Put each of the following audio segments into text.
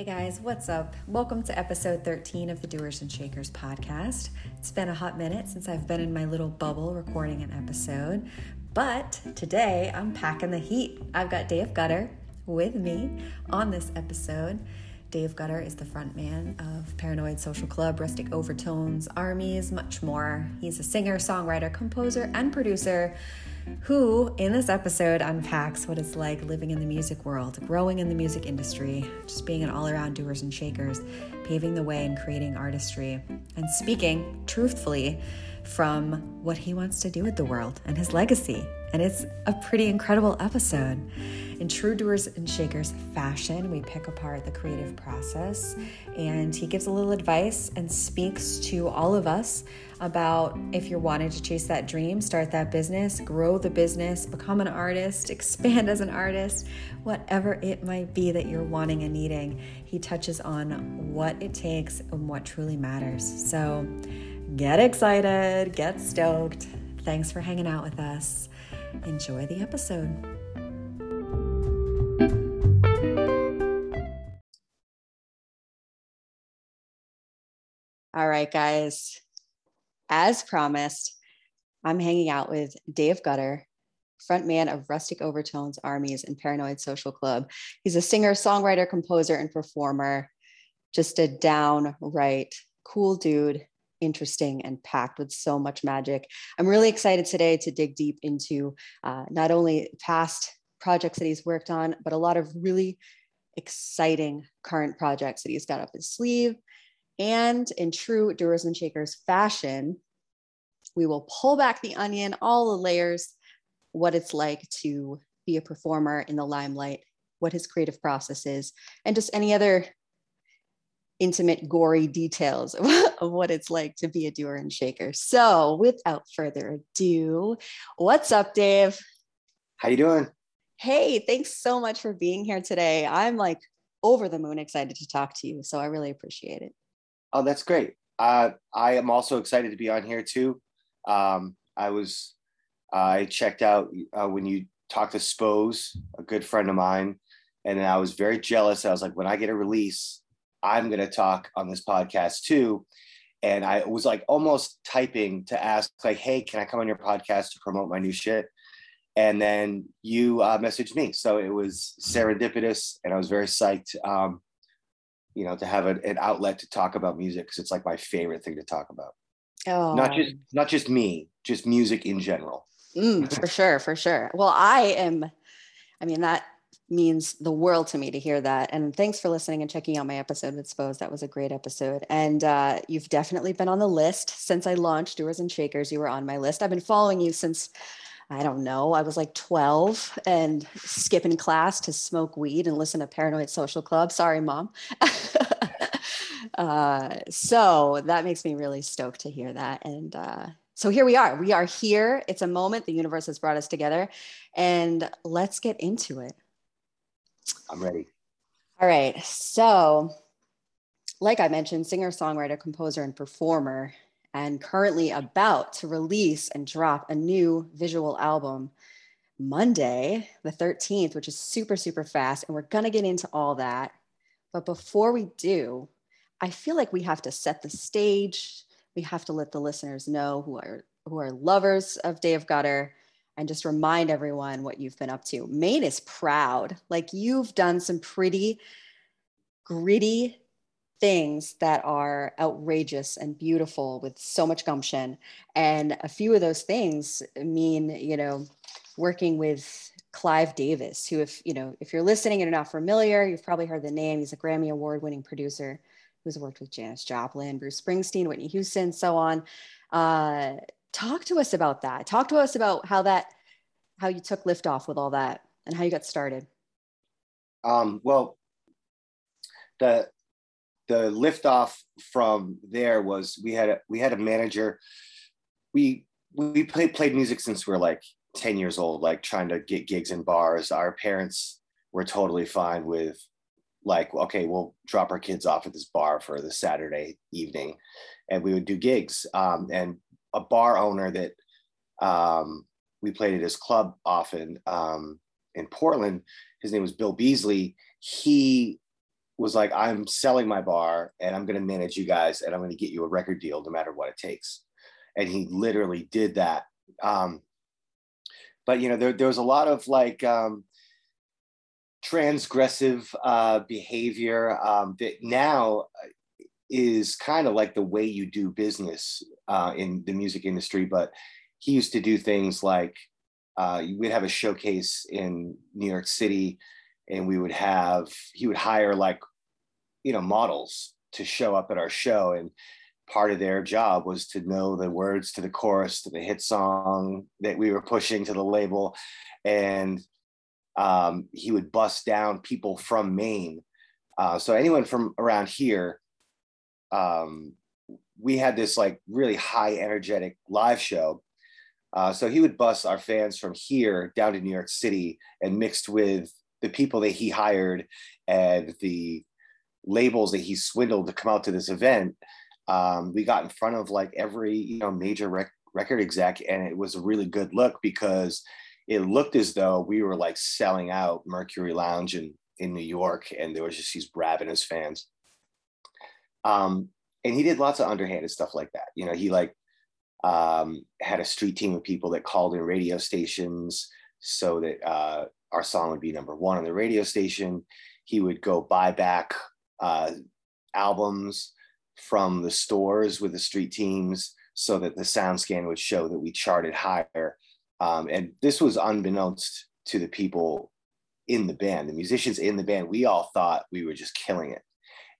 Hey guys, what's up? Welcome to episode 13 of the Doers and Shakers podcast. It's been a hot minute since I've been in my little bubble recording an episode, but today I'm packing the heat. I've got Dave Gutter with me on this episode. Dave Gutter is the frontman of Paranoid Social Club, Rustic Overtones, Armies, much more. He's a singer, songwriter, composer, and producer who, in this episode, unpacks what it's like living in the music world, growing in the music industry, just being an all around doers and shakers, paving the way and creating artistry, and speaking truthfully from what he wants to do with the world and his legacy. And it's a pretty incredible episode. In true doers and shakers fashion, we pick apart the creative process, and he gives a little advice and speaks to all of us about if you're wanting to chase that dream, start that business, grow the business, become an artist, expand as an artist, whatever it might be that you're wanting and needing. He touches on what it takes and what truly matters. So get excited, get stoked. Thanks for hanging out with us. Enjoy the episode. All right, guys. As promised, I'm hanging out with Dave Gutter, frontman of Rustic Overtones, Armies, and Paranoid Social Club. He's a singer, songwriter, composer, and performer. Just a downright cool dude, interesting and packed with so much magic. I'm really excited today to dig deep into uh, not only past projects that he's worked on, but a lot of really exciting current projects that he's got up his sleeve and in true doers and shakers fashion, we will pull back the onion, all the layers, what it's like to be a performer in the limelight, what his creative process is, and just any other intimate, gory details of what it's like to be a doer and shaker. So, without further ado, what's up, Dave? How you doing? Hey, thanks so much for being here today. I'm like over the moon excited to talk to you, so I really appreciate it. Oh, that's great. Uh, I am also excited to be on here too. Um, I was, I checked out uh, when you talked to Spose, a good friend of mine, and I was very jealous. I was like, when I get a release, I'm going to talk on this podcast too. And I was like almost typing to ask, like, hey, can I come on your podcast to promote my new shit? And then you uh, messaged me. So it was serendipitous, and I was very psyched. Um, you know, to have an, an outlet to talk about music because it's like my favorite thing to talk about. Oh. Not just not just me, just music in general. Mm, for sure, for sure. Well, I am. I mean, that means the world to me to hear that. And thanks for listening and checking out my episode with Spose. That was a great episode. And uh, you've definitely been on the list since I launched Doers and Shakers. You were on my list. I've been following you since I don't know, I was like 12 and skipping class to smoke weed and listen to Paranoid Social Club. Sorry, mom. uh, so that makes me really stoked to hear that. And uh, so here we are. We are here. It's a moment. The universe has brought us together. And let's get into it. I'm ready. All right. So, like I mentioned, singer, songwriter, composer, and performer and currently about to release and drop a new visual album Monday, the 13th, which is super, super fast. And we're going to get into all that. But before we do, I feel like we have to set the stage. We have to let the listeners know who are who are lovers of Dave Gutter and just remind everyone what you've been up to. Maine is proud. Like you've done some pretty gritty things that are outrageous and beautiful with so much gumption. And a few of those things mean, you know, working with Clive Davis, who, if you know, if you're listening and you're not familiar, you've probably heard the name. He's a Grammy Award-winning producer who's worked with Janis Joplin, Bruce Springsteen, Whitney Houston, so on. Uh, talk to us about that. Talk to us about how that, how you took liftoff with all that, and how you got started. Um, well, the the liftoff from there was we had a we had a manager. We we played played music since we were like 10 years old, like trying to get gigs in bars. Our parents were totally fine with like, okay, we'll drop our kids off at this bar for the Saturday evening and we would do gigs. Um, and a bar owner that um, we played at his club often um, in Portland, his name was Bill Beasley. He was like, I'm selling my bar and I'm going to manage you guys and I'm going to get you a record deal no matter what it takes. And he literally did that. Um, but you know, there, there was a lot of like um, transgressive uh, behavior um, that now is kind of like the way you do business uh, in the music industry. But he used to do things like uh, we'd have a showcase in New York City, and we would have he would hire like you know models to show up at our show, and part of their job was to know the words to the chorus to the hit song that we were pushing to the label, and um, he would bust down people from Maine. Uh, so anyone from around here, um, we had this like really high energetic live show uh, so he would bus our fans from here down to New York City and mixed with the people that he hired and the labels that he swindled to come out to this event. Um, we got in front of like every you know major rec- record exec, and it was a really good look because it looked as though we were like selling out Mercury Lounge in in New York, and there was just these ravenous fans. Um, and he did lots of underhanded stuff like that. You know, he like um, had a street team of people that called in radio stations so that uh, our song would be number one on the radio station. He would go buy back uh, albums from the stores with the street teams so that the sound scan would show that we charted higher. Um, and this was unbeknownst to the people in the band, the musicians in the band. We all thought we were just killing it.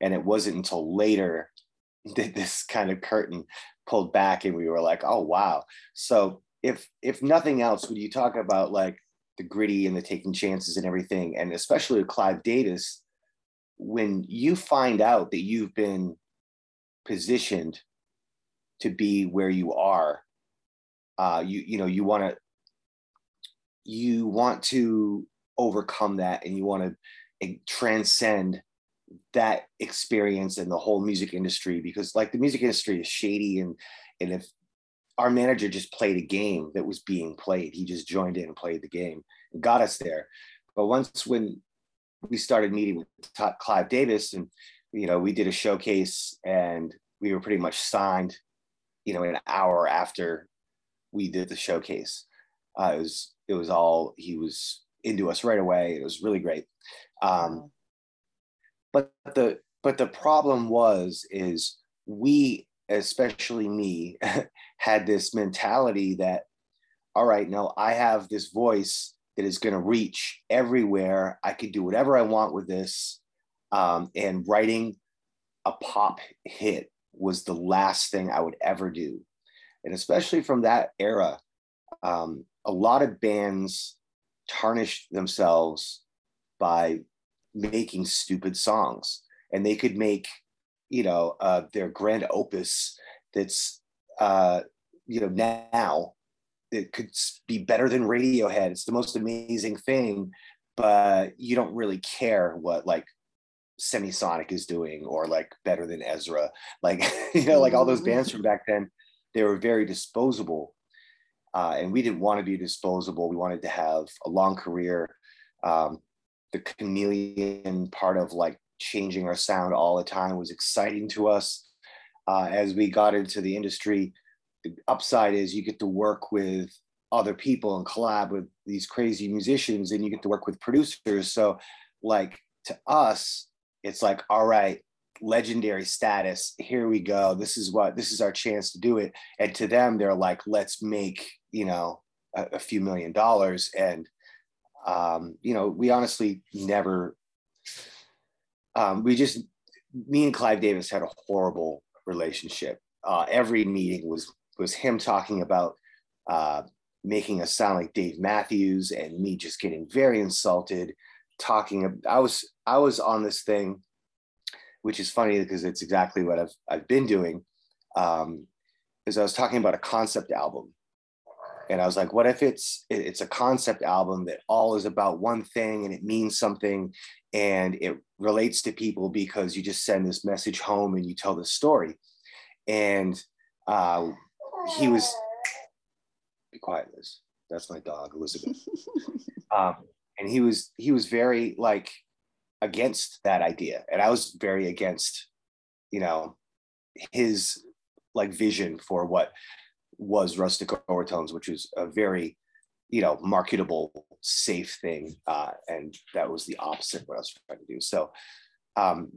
And it wasn't until later that this kind of curtain pulled back and we were like, oh wow. So if if nothing else, when you talk about like the gritty and the taking chances and everything, and especially with Clive Davis, when you find out that you've been positioned to be where you are, uh, you you know you want to you want to overcome that and you want to eh, transcend that experience and the whole music industry because like the music industry is shady and and if our manager just played a game that was being played he just joined in and played the game and got us there. But once when we started meeting with clive davis and you know we did a showcase and we were pretty much signed you know an hour after we did the showcase uh, it was it was all he was into us right away. It was really great. Um, but the but the problem was is we especially me had this mentality that all right now i have this voice that is going to reach everywhere. I could do whatever i want with this. Um, and writing a pop hit was the last thing i would ever do. And especially from that era um, a lot of bands tarnished themselves by making stupid songs. And they could make you know uh, their grand opus that's uh, you know now it could be better than radiohead. It's the most amazing thing but you don't really care what like semisonic is doing or like better than ezra. Like you know like all those bands from back then they were very disposable uh, and we didn't want to be disposable. We wanted to have a long career um, the chameleon part of like changing our sound all the time was exciting to us. Uh, as we got into the industry, the upside is you get to work with other people and collab with these crazy musicians and you get to work with producers. So, like to us, it's like, all right, legendary status. Here we go. This is what this is our chance to do it. And to them, they're like, let's make, you know, a, a few million dollars. And um, you know, we honestly never, um, we just, me and Clive Davis had a horrible relationship. Uh, every meeting was was him talking about uh, making us sound like Dave Matthews, and me just getting very insulted. Talking, I was I was on this thing, which is funny because it's exactly what I've I've been doing. Um, is I was talking about a concept album and I was like, what if it's it's a concept album that all is about one thing and it means something and it relates to people because you just send this message home and you tell the story. And uh, he was be quiet, Liz. That's my dog, Elizabeth. um, and he was he was very like against that idea, and I was very against, you know, his like vision for what was rustic overtones, which was a very, you know, marketable, safe thing, uh, and that was the opposite of what I was trying to do. So, um,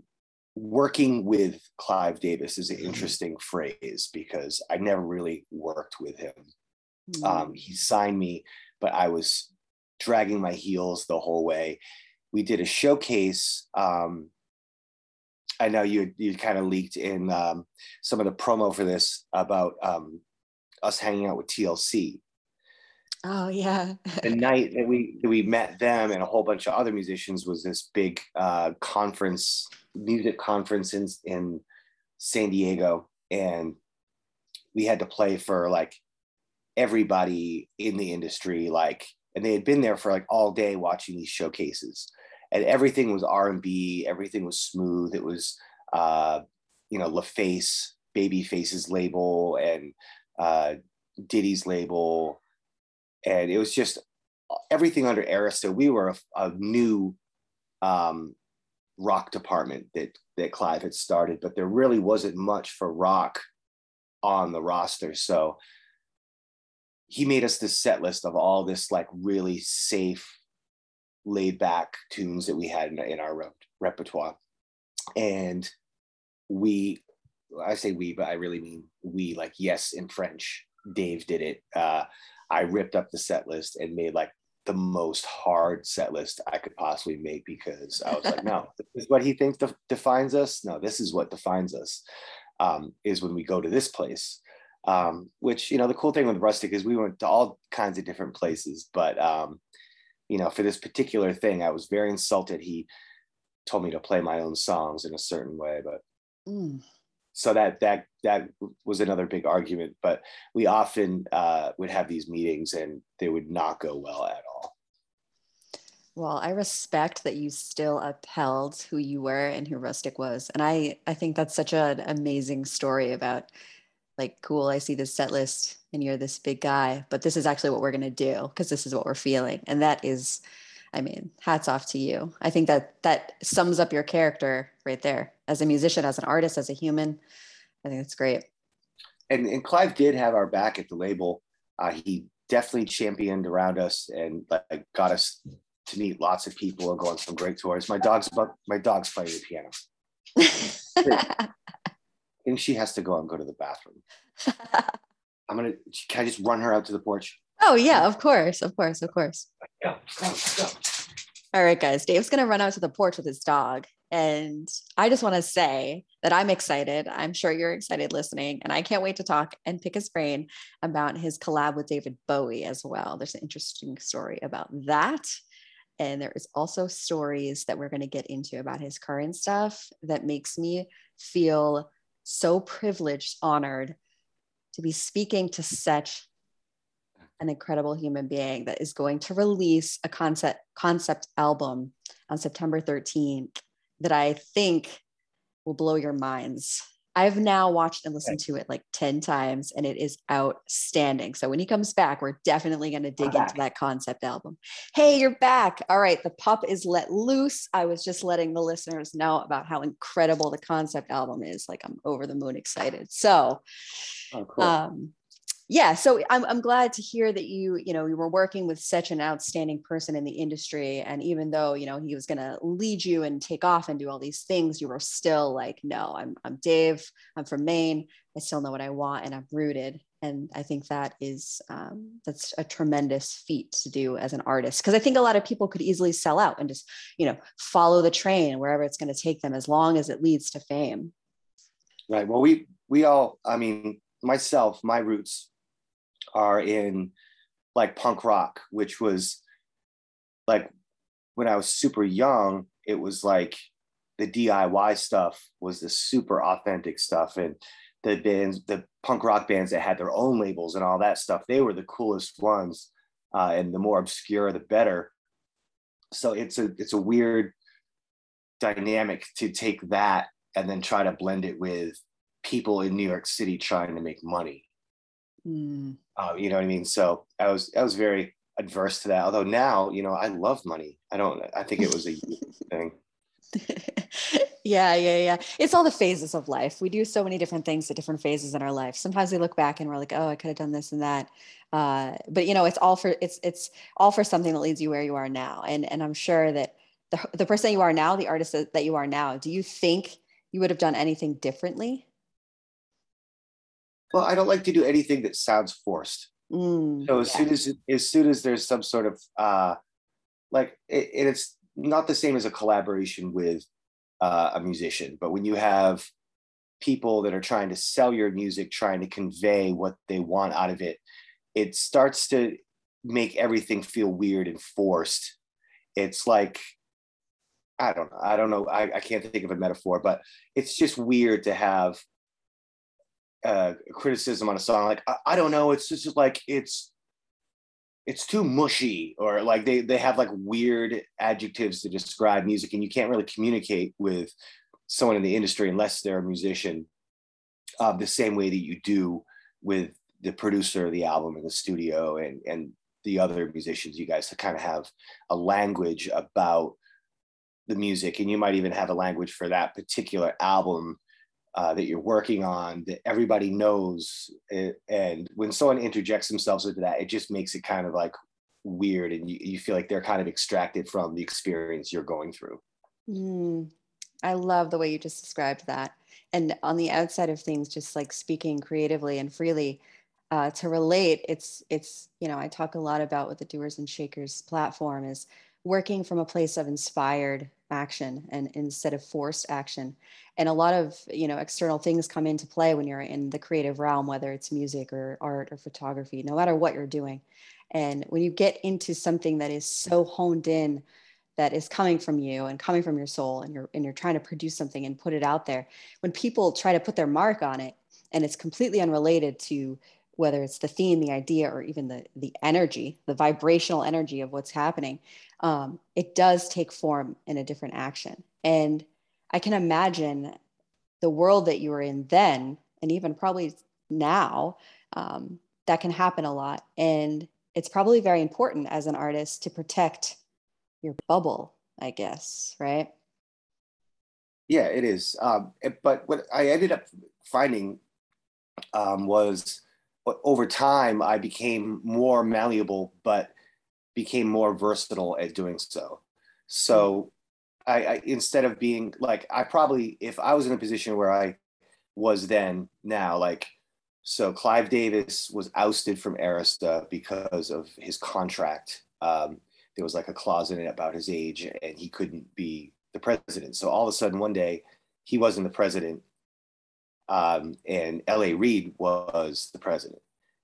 working with Clive Davis is an mm-hmm. interesting phrase because I never really worked with him. Mm-hmm. Um, he signed me, but I was dragging my heels the whole way. We did a showcase. Um, I know you you kind of leaked in um, some of the promo for this about um, us hanging out with TLC. Oh yeah. the night that we that we met them and a whole bunch of other musicians was this big uh, conference, music conference in in San Diego, and we had to play for like everybody in the industry, like, and they had been there for like all day watching these showcases, and everything was R and B, everything was smooth. It was, uh, you know, LaFace, Babyface's label, and uh, Diddy's label, and it was just everything under Arista. We were a, a new um, rock department that that Clive had started, but there really wasn't much for rock on the roster. So he made us this set list of all this like really safe, laid back tunes that we had in, in our rep- repertoire, and we. I say we, but I really mean oui, like yes in French. Dave did it. Uh, I ripped up the set list and made like the most hard set list I could possibly make because I was like, no, this is what he thinks de- defines us. No, this is what defines us. Um, is when we go to this place. Um, which you know, the cool thing with Rustic is we went to all kinds of different places, but um, you know, for this particular thing, I was very insulted. He told me to play my own songs in a certain way, but mm so that that that was another big argument but we often uh, would have these meetings and they would not go well at all. Well i respect that you still upheld who you were and who rustic was and i i think that's such an amazing story about like cool i see this set list and you're this big guy but this is actually what we're going to do because this is what we're feeling and that is I mean, hats off to you. I think that that sums up your character right there as a musician, as an artist, as a human. I think that's great. And, and Clive did have our back at the label. Uh, he definitely championed around us and like, got us to meet lots of people and go on some great tours. My dog's my dog's playing the piano. I think she has to go and go to the bathroom. I'm gonna. Can I just run her out to the porch? Oh yeah, of course, of course, of course. Go, go, go. All right, guys. Dave's gonna run out to the porch with his dog, and I just want to say that I'm excited. I'm sure you're excited listening, and I can't wait to talk and pick his brain about his collab with David Bowie as well. There's an interesting story about that. And there is also stories that we're going to get into about his current stuff that makes me feel so privileged, honored to be speaking to such an incredible human being that is going to release a concept concept album on September 13th that I think will blow your minds. I've now watched and listened to it like 10 times and it is outstanding. So when he comes back, we're definitely going to dig into that concept album. Hey, you're back. All right, the pup is let loose. I was just letting the listeners know about how incredible the concept album is. Like I'm over the moon excited. So oh, cool. um yeah so I'm, I'm glad to hear that you you know you were working with such an outstanding person in the industry and even though you know he was going to lead you and take off and do all these things you were still like no i'm i'm dave i'm from maine i still know what i want and i'm rooted. And i think that is um, that's a tremendous feat to do as an artist because i think a lot of people could easily sell out and just you know follow the train wherever it's going to take them as long as it leads to fame. Right well we we all i mean myself my roots are in like punk rock, which was like when I was super young, it was like the DIY stuff was the super authentic stuff. And the bands, the punk rock bands that had their own labels and all that stuff, they were the coolest ones. Uh, and the more obscure, the better. So it's a it's a weird dynamic to take that and then try to blend it with people in New York City trying to make money. Mm. Uh, you know what I mean? So I was I was very adverse to that. Although now, you know, I love money. I don't. I think it was a thing. yeah, yeah, yeah. It's all the phases of life. We do so many different things at different phases in our life. Sometimes we look back and we're like, oh, I could have done this and that. Uh, but you know, it's all for it's it's all for something that leads you where you are now. And and I'm sure that the the person you are now, the artist that you are now, do you think you would have done anything differently? Well, I don't like to do anything that sounds forced. Mm, so as yeah. soon as as soon as there's some sort of uh, like it, it's not the same as a collaboration with uh, a musician, but when you have people that are trying to sell your music, trying to convey what they want out of it, it starts to make everything feel weird and forced. It's like I don't know. I don't know. I, I can't think of a metaphor, but it's just weird to have uh, criticism on a song. Like, I, I don't know. It's just like, it's, it's too mushy or like they, they have like weird adjectives to describe music and you can't really communicate with someone in the industry unless they're a musician uh, the same way that you do with the producer of the album in the studio and, and the other musicians you guys to kind of have a language about the music and you might even have a language for that particular album uh, that you're working on that everybody knows it, and when someone interjects themselves into that it just makes it kind of like weird and you, you feel like they're kind of extracted from the experience you're going through. Mm, i love the way you just described that. And on the outside of things just like speaking creatively and freely uh, to relate it's it's you know i talk a lot about what the doers and shakers platform is working from a place of inspired action and instead of forced action. And a lot of you know external things come into play when you're in the creative realm whether it's music or art or photography no matter what you're doing. And when you get into something that is so honed in that is coming from you and coming from your soul and you're and you're trying to produce something and put it out there when people try to put their mark on it and it's completely unrelated to whether it's the theme, the idea, or even the the energy, the vibrational energy of what's happening, um, it does take form in a different action. And I can imagine the world that you were in then, and even probably now, um, that can happen a lot. And it's probably very important as an artist to protect your bubble, I guess, right? Yeah, it is. Um, but what I ended up finding um, was over time, I became more malleable, but became more versatile at doing so. So I, I, instead of being like I probably if I was in a position where I was then now like so Clive Davis was ousted from Arista because of his contract. Um, there was like a clause in it about his age and he couldn't be the president. So all of a sudden one day he wasn't the president um, and L.A. Reid was the president,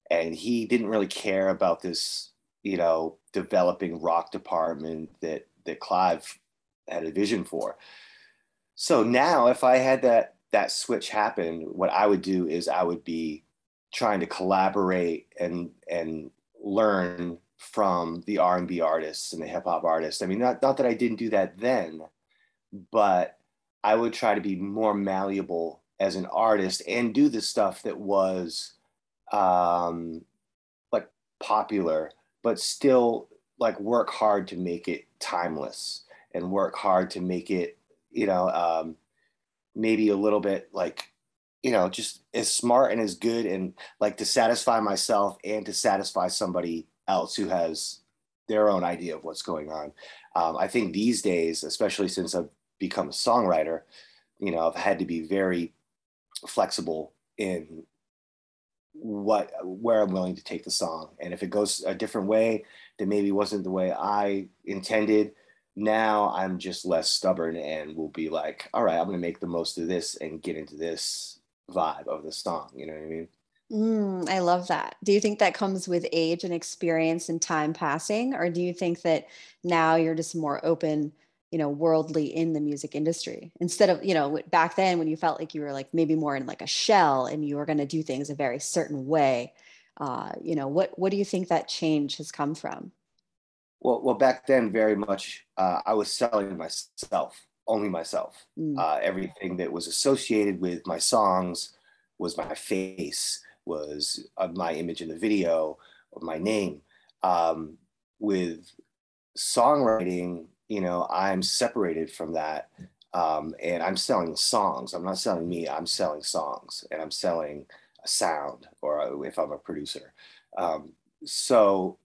and he didn't really care about this, you know, developing rock department that that Clive had a vision for. So now, if I had that that switch happen, what I would do is I would be trying to collaborate and and learn from the R&B artists and the hip hop artists. I mean, not, not that I didn't do that then, but I would try to be more malleable as an artist and do the stuff that was um, like popular, but still like work hard to make it timeless and work hard to make it, you know, um, maybe a little bit like, you know, just as smart and as good and like to satisfy myself and to satisfy somebody else who has their own idea of what's going on. Um, I think these days, especially since I've become a songwriter, you know, I've had to be very flexible in what where I'm willing to take the song. And if it goes a different way that maybe wasn't the way I intended, now I'm just less stubborn and will be like, all right, I'm gonna make the most of this and get into this vibe of the song. You know what I mean? Mm, I love that. Do you think that comes with age and experience and time passing, or do you think that now you're just more open you know worldly in the music industry. Instead of you know back then when you felt like you were like maybe more in like a shell and you were going to do things a very certain way uh, you know what what do you think that change has come from? Well well back then very much uh, i was selling myself only myself. Mm. uh, everything that was associated with my songs was my face was uh, my image in the video my name. Um, with songwriting you know, I'm separated from that. Um, and I'm selling songs. I'm not selling me. I'm selling songs, and I'm selling a sound, or if I'm a producer. Um, so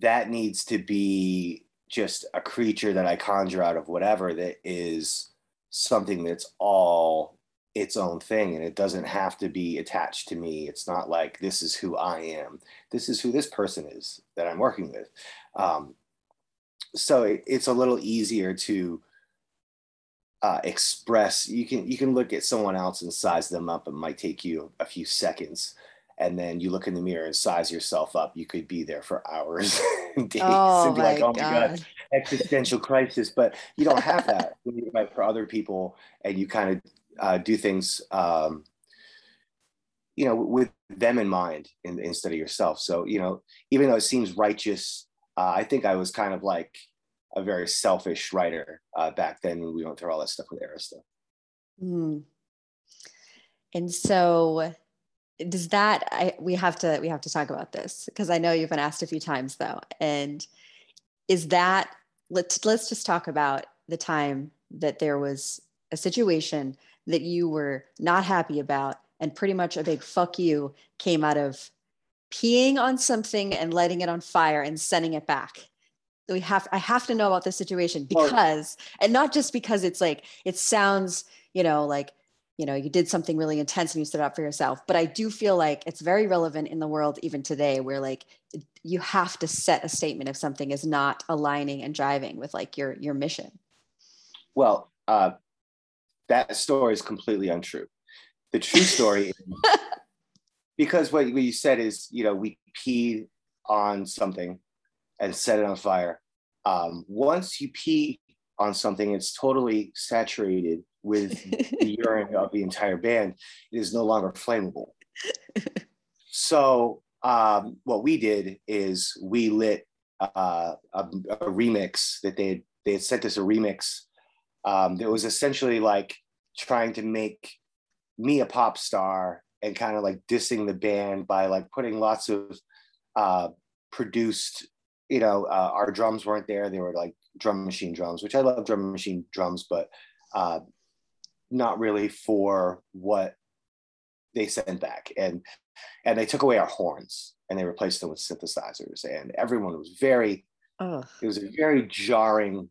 that needs to be just a creature that I conjure out of whatever that is something that's all its own thing and it doesn't have to be attached to me it's not like this is who i am this is who this person is that i'm working with um, so it, it's a little easier to uh, express. You can you can look at someone else and size them up. It might take you a few seconds. And then you look in the mirror and size yourself up. You could be there for hours and days oh and be like oh God. my god existential crisis. But you don't have that write for other people and you kind of uh, do things um, you know with them in mind in, instead of yourself. So you know even though it seems righteous uh, i think i was kind of like a very selfish writer uh, back then when we went through all that stuff with arista Mm. And so does that I we have to we have to talk about this because I know you've been asked a few times though. And is that let's let's just talk about the time that there was a situation that you were not happy about and pretty much a big fuck you came out of peeing on something and lighting it on fire and sending it back. We have i have to know about this situation because and not just because it's like it sounds you know like you know you did something really intense and you stood up for yourself but i do feel like it's very relevant in the world even today where like you have to set a statement if something is not aligning and driving with like your your mission. Well uh, that story is completely untrue. The true story is because what, what you said is you know we peed on something and set it on fire. Um, once you pee on something it's totally saturated with the urine of the entire band. It is no longer flammable. So um, what we did is we lit uh, a, a remix that they had, they had sent us a remix um, that was essentially like trying to make me a pop star and kind of like dissing the band by like putting lots of uh, produced you know uh, our drums weren't there. They were like drum machine drums which i love drum machine drums but uh, not really for what they sent back. And and they took away our horns and they replaced them with synthesizers. And everyone was very oh it was a very jarring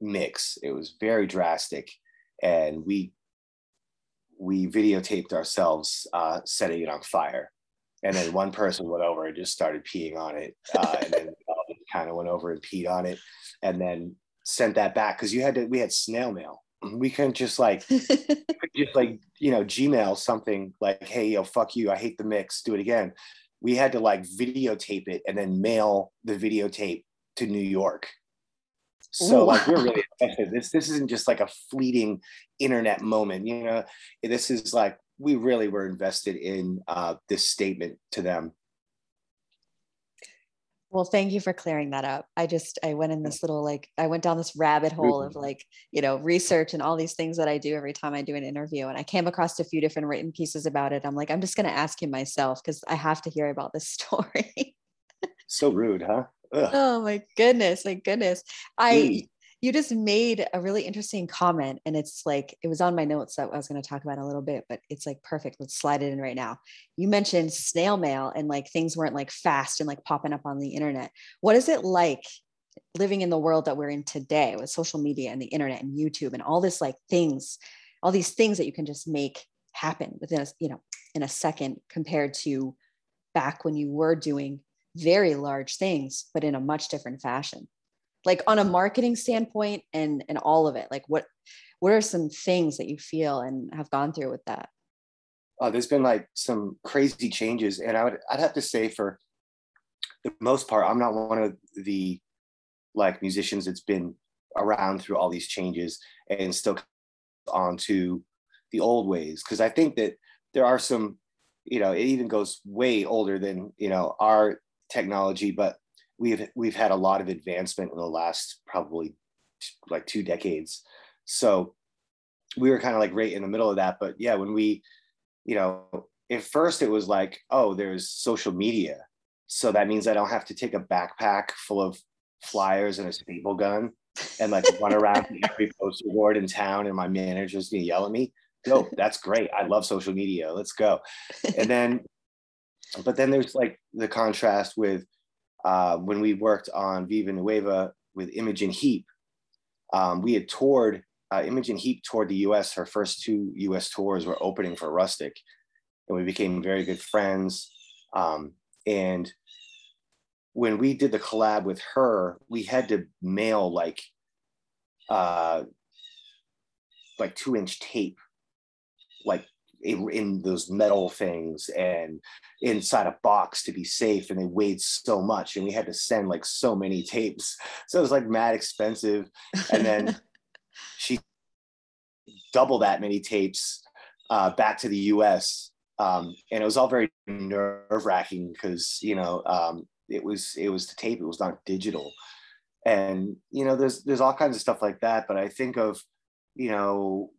mix. It was very drastic. And we we videotaped ourselves uh, setting it on fire. And then one person went over and just started peeing on it uh, and then kind of went over and peed on it and then sent that back. Because you had to we had snail mail. We couldn't just like just like you know gmail something like hey yo fuck you i hate the mix do it again. We had to like videotape it and then mail the videotape to new york so Ooh. like we're really invested. this this isn't just like a fleeting internet moment you know this is like we really were invested in uh, this statement to them Well, thank you for clearing that up. I just I went in this little like I went down this rabbit hole of like, you know, research and all these things that I do every time I do an interview and I came across a few different written pieces about it. I'm like I'm just going to ask you myself cuz I have to hear about this story. so rude huh Ugh. oh my goodness, my goodness. I Mm. you just made a really interesting comment and it's like it was on my notes that I was going to talk about a little bit, but it's like perfect. Let's slide it in right now. You mentioned snail mail and like things weren't like fast and like popping up on the internet. What is it like living in the world that we're in today with social media and the internet and YouTube and all this like things, all these things that you can just make happen within a, you know, in a second compared to back when you were doing very large things, but in a much different fashion. Like on a marketing standpoint and and all of it like what what are some things that you feel and have gone through with that? Uh, there's been like some crazy changes and i would i'd have to say for the most part i'm not one of the like musicians that's been around through all these changes and still on to the old ways. Because i think that there are some you know it even goes way older than you know our technology but we've we've had a lot of advancement in the last probably like two decades so we were kind of like right in the middle of that but yeah when we you know at first it was like oh there's social media so that means i don't have to take a backpack full of flyers and a staple gun and like run around every poster board in town, and my manager's gonna yell at me. No, that's great. I love social media. Let's go. And then, but then there's like the contrast with uh, when we worked on Viva Nueva with Imogen Heap. Um, we had toured uh, Imogen Heap toured the U.S. Her first two U.S. tours were opening for Rustic, and we became very good friends. Um, and when we did the collab with her, we had to mail like uh, like two inch tape, like in, in, those metal things and inside a box to be safe. And they weighed so much, and we had to send like so many tapes. So it was like mad expensive. And then she double that many tapes uh, back to the U.S. Um, and it was all very nerve wracking because you know um, it was it was the tape, it was not digital, and you know there's there's all kinds of stuff like that. But I think of you know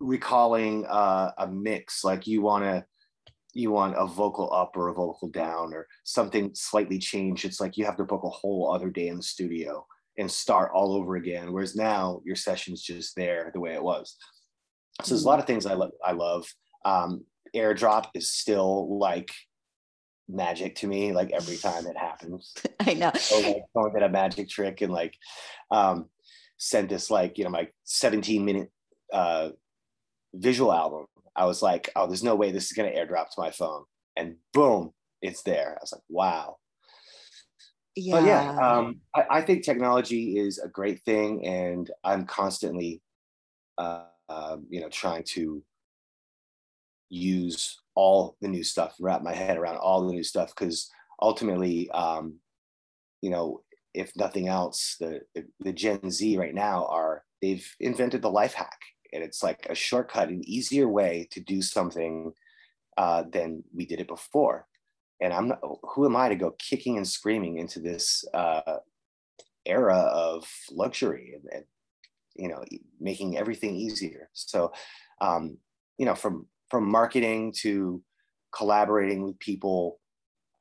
recalling uh, a mix like you want to you want a vocal up or a vocal down or something slightly changed it's like you have to book a whole other day in the studio and start all over again. Whereas now your session's just there the way it was. So there's a lot of things I love. I love. Um, airdrop is still like magic to me. Like every time it happens, I know. So like someone did a magic trick and like um, sent this like you know my 17 minute uh, visual album. I was like, oh, there's no way this is gonna airdrop to my phone, and boom, it's there. I was like, wow yeah, but yeah um, I, I, think technology is a great thing and i'm constantly uh, uh, you know trying to use all the new stuff wrap my head around all the new stuff because ultimately um, you know if nothing else the, the gen z right now are they've invented the life hack and it's like a shortcut an easier way to do something uh, than we did it before and I'm not, who am I to go kicking and screaming into this uh, era of luxury and, and, you know making everything easier. So um, you know from from marketing to collaborating with people,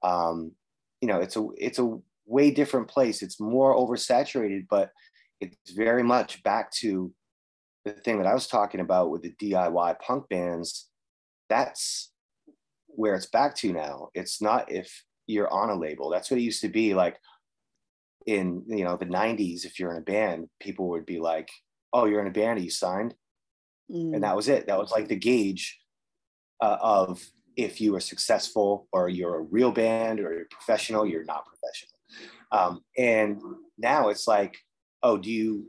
um, you know it's a it's a way different place. It's more oversaturated, but it's very much back to the thing that I was talking about with the DIY punk bands. That's where it's back to now. It's not if you're on a label. That's what it used to be like in you know the 90s if you're in a band people would be like oh you're in a band are you signed mm. and that was it that was like the gauge uh, of if you were successful or you're a real band or you're professional you're not professional um, and now it's like oh do you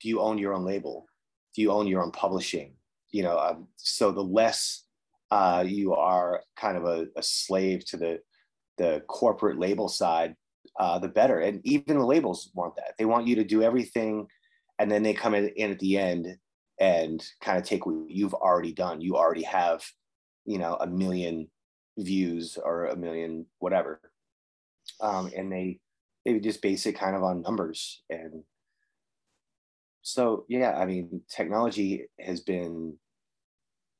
do you own your own label do you own your own publishing you know um, so the less uh, you are kind of a, a, slave to the the corporate label side, uh, the better. And even the labels want that. They want you to do everything, and then they come in, at the end and kind of take what you've already done. You already have, you know, a million views or a million whatever, um, and they they just base it kind of on numbers and so yeah i mean technology has been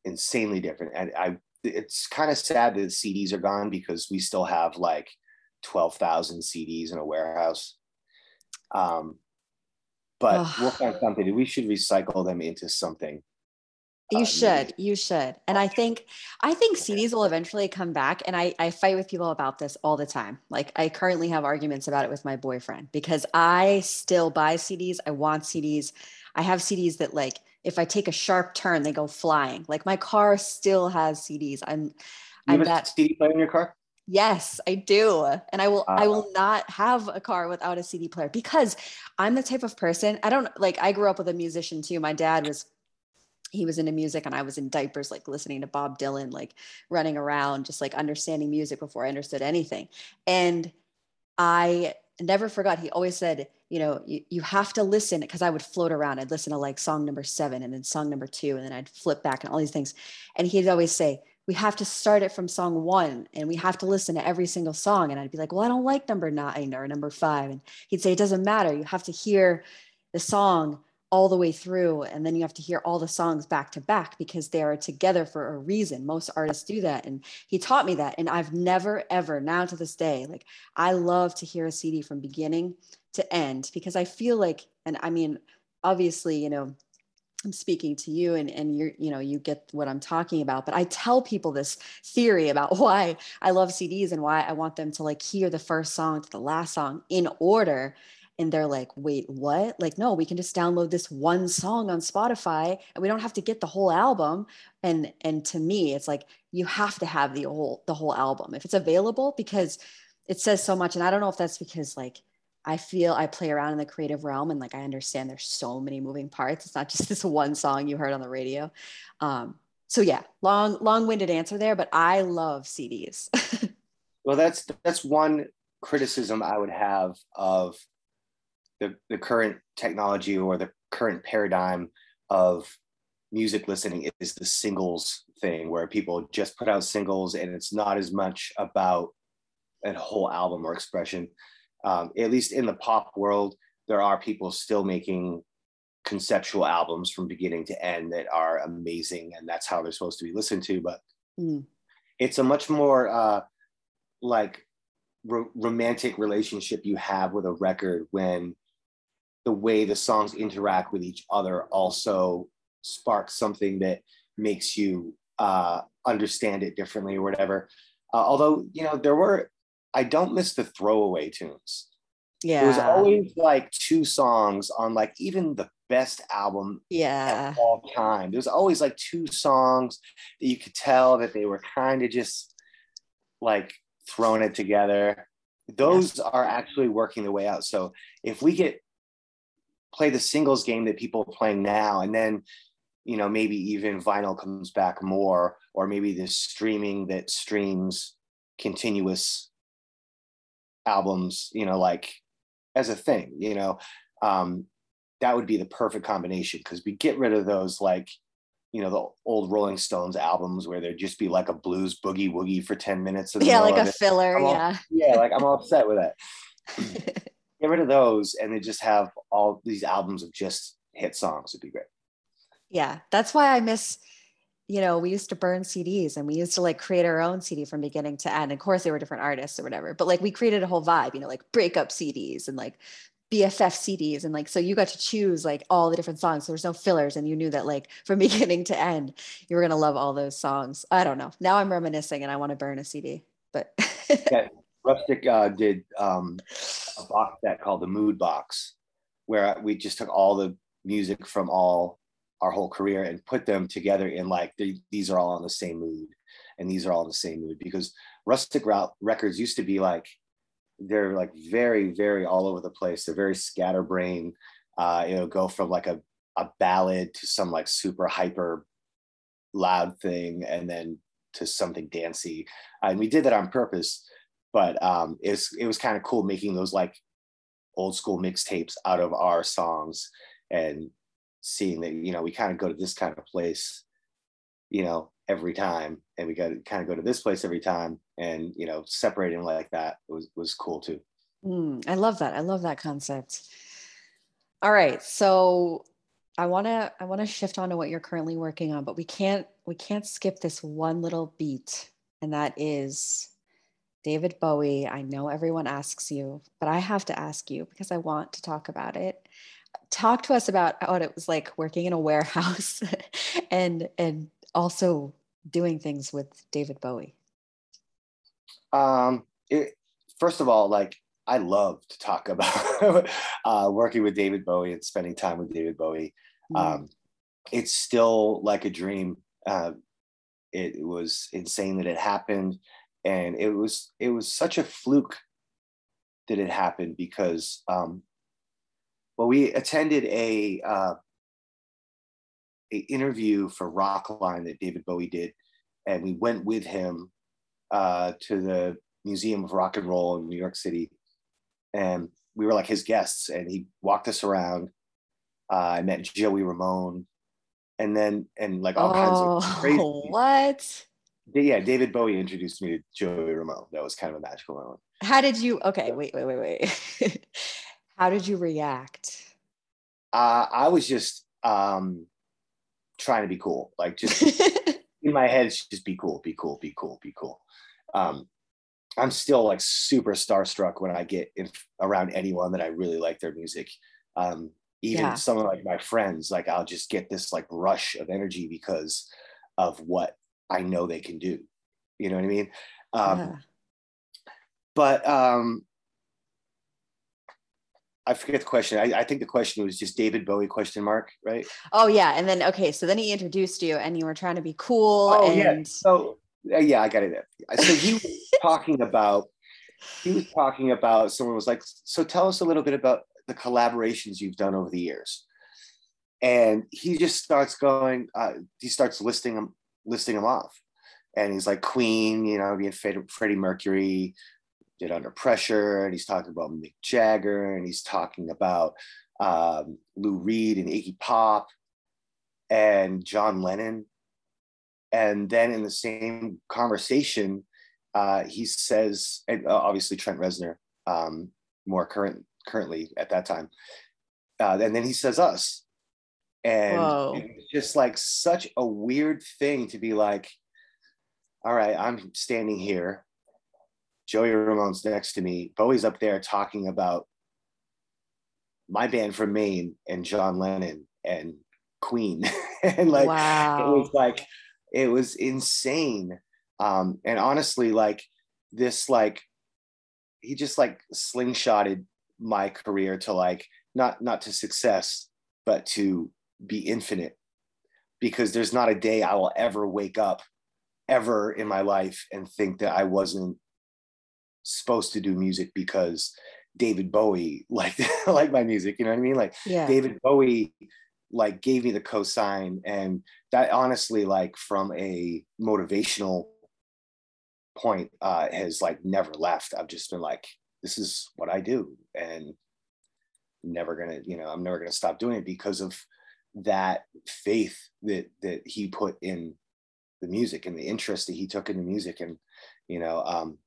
insanely different. And I, it's kind of sad that CDs are gone because we still have like 12,000 CDs in a warehouse. Um, but we'll find something. We should recycle them into something. You uh, should, you should. And I think, I think CDs will eventually come back. And I, I fight with people about this all the time. Like I currently have arguments about it with my boyfriend because I still buy CDs. I want CDs. I have CDs that like, if I take a sharp turn, they go flying. Like my car still has CDs. I'm, you I'm have that CD player in your car. Yes, I do. And I will uh, I will not have a car without a CD player because I'm the type of person, I don't like I grew up with a musician too. My dad was he was into music and I was in diapers like listening to Bob Dylan like running around just like understanding music before I understood anything. And I never forgot he always said you know, you, you have to listen because I would float around. I'd listen to like song number seven and then song number two, and then I'd flip back and all these things. And he'd always say, we have to start it from song one and we have to listen to every single song. And I'd be like, well, I don't like number nine or number five. And he'd say, it doesn't matter. You have to hear the song all the way through and then you have to hear all the songs back to back because they are together for a reason. Most artists do that and he taught me that and i've never ever now to this day like i love to hear a cd from beginning to end because i feel like and i mean obviously you know i'm speaking to you and and you're you know you get what i'm talking about but i tell people this theory about why i love cds and why i want them to like hear the first song to the last song in order and they're like, wait, what? Like, no, we can just download this one song on Spotify and we don't have to get the whole album. And and to me, it's like you have to have the whole the whole album if it's available because it says so much. And I don't know if that's because like I feel I play around in the creative realm and like I understand there's so many moving parts. It's not just this one song you heard on the radio. Um, so yeah, long long-winded answer there, but I love CDs. well, that's that's one criticism I would have of the, the current technology or the current paradigm of music listening is the singles thing where people just put out singles and it's not as much about a whole album or expression um, at least in the pop world there are people still making conceptual albums from beginning to end that are amazing and that's how they're supposed to be listened to but mm. it's a much more uh, like ro- romantic relationship you have with a record when the way the songs interact with each other also sparks something that makes you uh, understand it differently or whatever. Uh, although, you know, there were, I don't miss the throwaway tunes. Yeah. There was always like two songs on like even the best album yeah. of all time. There's always like two songs that you could tell that they were kind of just like throwing it together. Those yeah. are actually working the way out. So if we get play the singles game that people are playing now and then you know maybe even vinyl comes back more or maybe the streaming that streams continuous albums you know like as a thing you know um that would be the perfect combination because we get rid of those like you know the old rolling stones albums where there'd just be like a blues boogie woogie for 10 minutes yeah like a filler all, yeah. Yeah like i'm all upset with that get rid of those and they just have all these albums of just hit songs would be great yeah that's why i miss you know we used to burn cds and we used to like create our own cd from beginning to end of course they were different artists or whatever but like we created a whole vibe you know like breakup cds and like BFF CDs and like so you got to choose like all the different songs. So there's no fillers and you knew that like from beginning to end you were gonna love all those songs. I don't know. Now I'm reminiscing and I want to burn a CD, but yeah, Rustic uh, did um, a box set called the Mood Box, where we just took all the music from all our whole career and put them together in like these are all on the same mood, and these are all in the same mood because Rustic Route records used to be like they're like very very all over the place. They're very scatterbrained. Uh, you go from like a a ballad to some like super hyper loud thing, and then to something dancey. And we did that on purpose but um, it was it was kind of cool making those like old school mixtapes out of our songs and seeing that you know we kind of go to this kind of place you know every time and we got to kind of go to this place every time and you know separating like that was was cool too. Mm, i love that i love that concept. All right so i want to i want to shift on to what you're currently working on but we can't we can't skip this one little beat and that is David Bowie, I know everyone asks you, but I have to ask you because I want to talk about it. Talk to us about what it was like working in a warehouse and and also doing things with David Bowie. Um, it, first of all, like I love to talk about uh, working with David Bowie and spending time with David Bowie. Mm. Um, it's still like a dream. Uh, it was insane that it happened and it was it was such a fluke that it happened because um, well we attended a uh, a interview for Rockline that David Bowie did, and we went with him uh, to the Museum of Rock and Roll in New York City, and we were like his guests, and he walked us around. Uh, I met Joey Ramone, and then and like all oh, kinds of oh, crazy. What? Yeah, David Bowie introduced me to Joey Ramone. That was kind of a magical moment. How did you? Okay, wait, wait, wait, wait. How did you react Uh, I was just um, trying to be cool, like just in my head, just be cool, be cool, be cool, be cool. Um, I'm still like super starstruck when I get in, around anyone that I really like their music. Um, even yeah. some of like my friends, like I'll just get this like rush of energy because of what I know they can do. You know what I mean? Um, yeah. But um, I forget the question. I, I, think the question was just David Bowie question mark, right? Oh yeah, and then okay, so then he introduced you, and you were trying to be cool. Oh and... yeah. So uh, yeah, I got it. So he was talking about he was talking about someone was like, so tell us a little bit about the collaborations you've done over the years. And he just starts going, uh, he starts listing them, listing them off. And he's like Queen, you know, being Freddie Mercury, did Under Pressure, and he's talking about Mick Jagger, and he's talking about um, Lou Reed and Iggy Pop and John Lennon. And then in the same conversation, uh, he says, and uh, obviously Trent Reznor, um, more current currently at that time, uh, and then he says us, and it's just like such a weird thing to be like, all right, I'm standing here, Joey Ramone's next to me, Bowie's up there talking about my band from Maine and John Lennon and Queen, and like wow. it was like it was insane. Um and honestly like this like he just like slingshotted my career to like not not to success but to be infinite because there's not a day i will ever wake up ever in my life and think that i wasn't supposed to do music because david bowie like like my music. You know what i mean? Like yeah. david bowie like gave me the cosign and that honestly like from a motivational point uh has like never left. I've just been like this is what i do and never gonna you know i'm never gonna stop doing it because of that faith that that he put in the music and the interest that he took in the music and you know um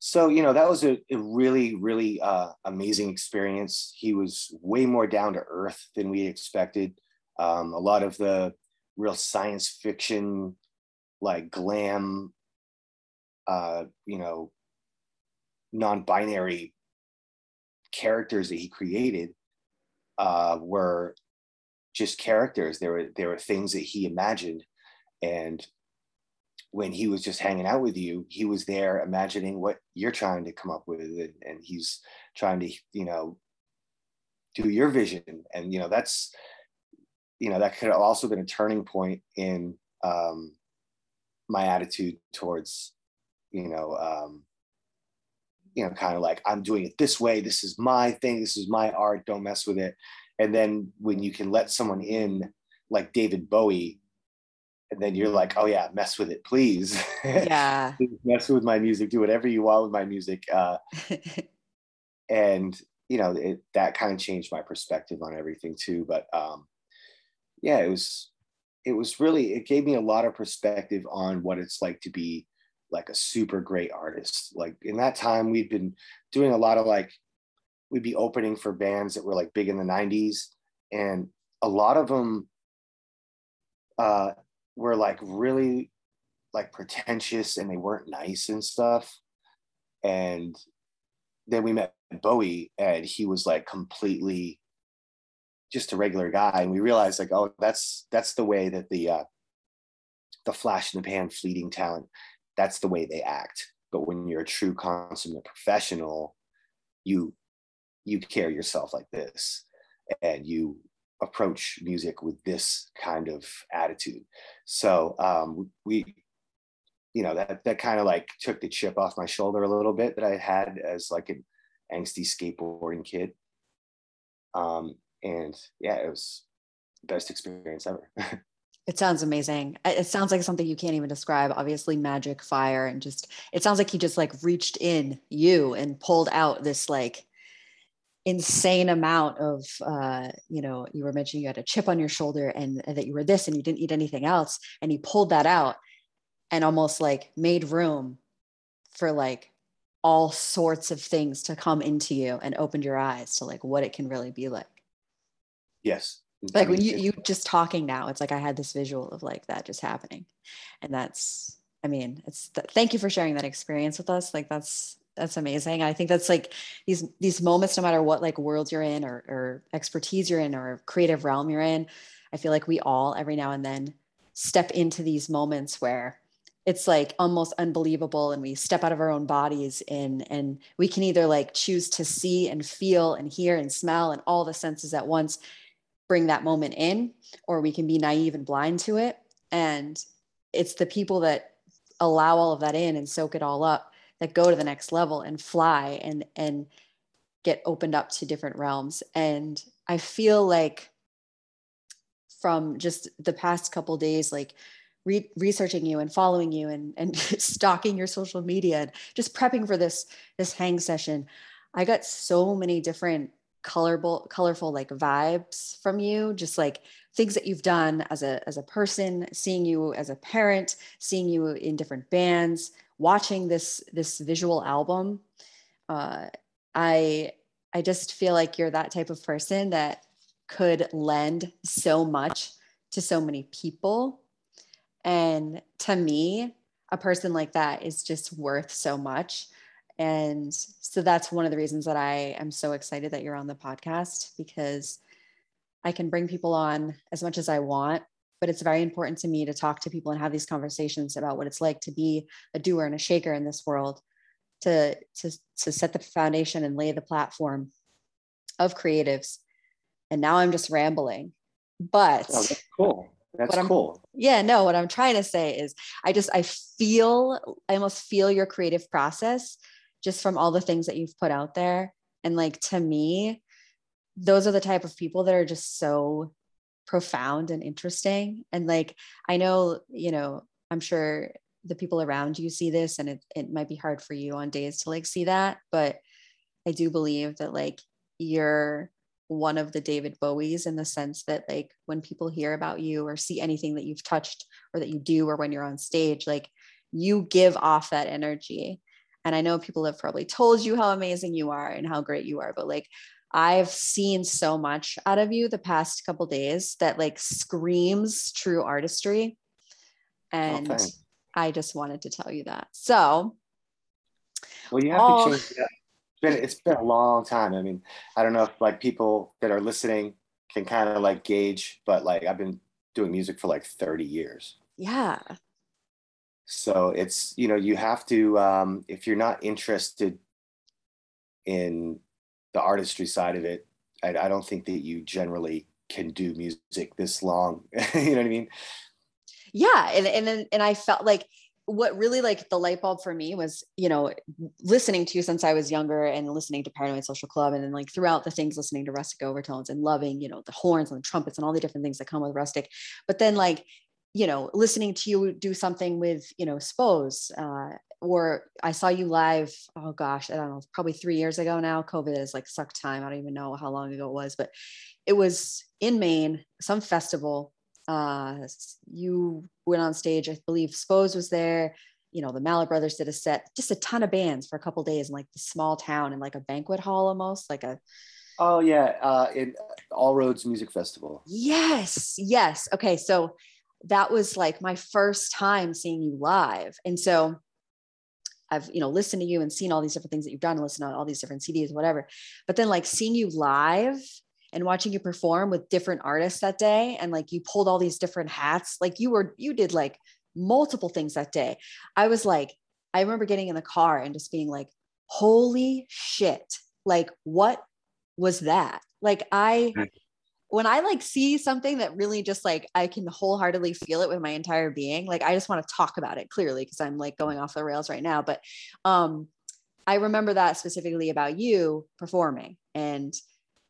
so you know that was a, a really really uh, amazing experience. He was way more down to earth than we expected. Um, a lot of the real science fiction like glam uh, you know non-binary characters that he created uh, were just characters there were there were things that he imagined and when he was just hanging out with you, he was there imagining what you're trying to come up with, and, and he's trying to, you know, do your vision. And you know, that's, you know, that could have also been a turning point in um, my attitude towards, you know, um, you know, kind of like I'm doing it this way. This is my thing. This is my art. Don't mess with it. And then when you can let someone in, like David Bowie, and then you're like, oh yeah, mess with it, please. Yeah. mess with my music, do whatever you want with my music. Uh, and you know, it, that kind of changed my perspective on everything too. But um, yeah, it was, it was really, it gave me a lot of perspective on what it's like to be like a super great artist. Like in that time, we'd been doing a lot of like, we'd be opening for bands that were like big in the 90s, and a lot of them uh, were like really like pretentious and they weren't nice and stuff. And then we met Bowie and he was like completely just a regular guy. And we realized like, oh, that's that's the way that the uh the flash in the pan fleeting talent, that's the way they act. But when you're a true consummate professional, you you carry yourself like this and you approach music with this kind of attitude. So um, we, you know, that that kind of like took the chip off my shoulder a little bit that I had as like an angsty skateboarding kid. Um, and yeah, it was best experience ever. It sounds amazing. It sounds like something you can't even describe. Obviously, magic, fire, and just it sounds like he just like reached in you and pulled out this like insane amount of uh, you know you were mentioning you had a chip on your shoulder and, and, that you were this and you didn't eat anything else and he pulled that out and almost like made room for like all sorts of things to come into you and opened your eyes to like what it can really be like Yes. Like when you you just talking now, it's like I had this visual of like that just happening, and that's I mean it's th- thank you for sharing that experience with us. Like that's that's amazing. I think that's like these these moments, no matter what like world you're in or, or expertise you're in or creative realm you're in. I feel like we all every now and then step into these moments where it's like almost unbelievable and we step out of our own bodies and and we can either like choose to see and feel and hear and smell and all the senses at once bring that moment in or we can be naive and blind to it and it's the people that allow all of that in and soak it all up that go to the next level and fly and and get opened up to different realms. And i feel like from just the past couple days like re- researching you and following you and and stalking your social media and just prepping for this this hang session i got so many different colorful colorful like vibes from you. Just like things that you've done as a as a person seeing you as a parent seeing you in different bands watching this this visual album uh, i i just feel like you're that type of person that could lend so much to so many people. And to me a person like that is just worth so much. And so that's one of the reasons that i am so excited that you're on the podcast because i can bring people on as much as i want but it's very important to me to talk to people and have these conversations about what it's like to be a doer and a shaker in this world to to to set the foundation and lay the platform of creatives. And now i'm just rambling but oh, that's cool. That's cool. Yeah no what i'm trying to say is i just i feel i almost feel your creative process just from all the things that you've put out there. And like to me those are the type of people that are just so profound and interesting. And like i know you know i'm sure the people around you see this and it, it might be hard for you on days to like see that but i do believe that like you're one of the david bowies in the sense that like when people hear about you or see anything that you've touched or that you do or when you're on stage like you give off that energy. And i know people have probably told you how amazing you are and how great you are but like I've seen so much out of you the past couple days that like screams true artistry. Oh, and I just wanted to tell you that. So, well, you have all, to change that. It's been, it's been a long time. I mean, I don't know if like people that are listening can kind of like gauge, but like I've been doing music for like 30 years. Yeah. So it's, you know, you have to, um, if you're not interested in the artistry side of it, I, I don't think that you generally can do music this long. you know what I mean? Yeah, and and and I felt like what really like the light bulb for me was you know listening to since i was younger and listening to paranoid social club and then like throughout the things listening to rustic overtones and loving you know the horns and the trumpets and all the different things that come with rustic but then like you know listening to you do something with you know spose uh, or I saw you live. Oh gosh, I don't know, probably three years ago now. COVID is like sucked time. I don't even know how long ago it was, but it was in Maine, some festival. Uh, you went on stage. I believe Spose was there. You know, the Mallett Brothers did a set. Just a ton of bands for a couple days in like the small town in like a banquet hall almost, like a. Oh yeah, uh, in All Roads Music Festival. Yes, yes. Okay, so that was like my first time seeing you live, and so I've, you know, listened to you and seen all these different things that you've done, and listened to all these different CDs, whatever. But then like seeing you live and watching you perform with different artists that day and like you pulled all these different hats, like you were, you did like multiple things that day. I was like, I remember getting in the car and just being like, holy shit. Like, what was that? Like, I, mm. When I like see something that really just like I can wholeheartedly feel it with my entire being, like I just want to talk about it clearly because I'm like going off the rails right now. But um I remember that specifically about you performing. And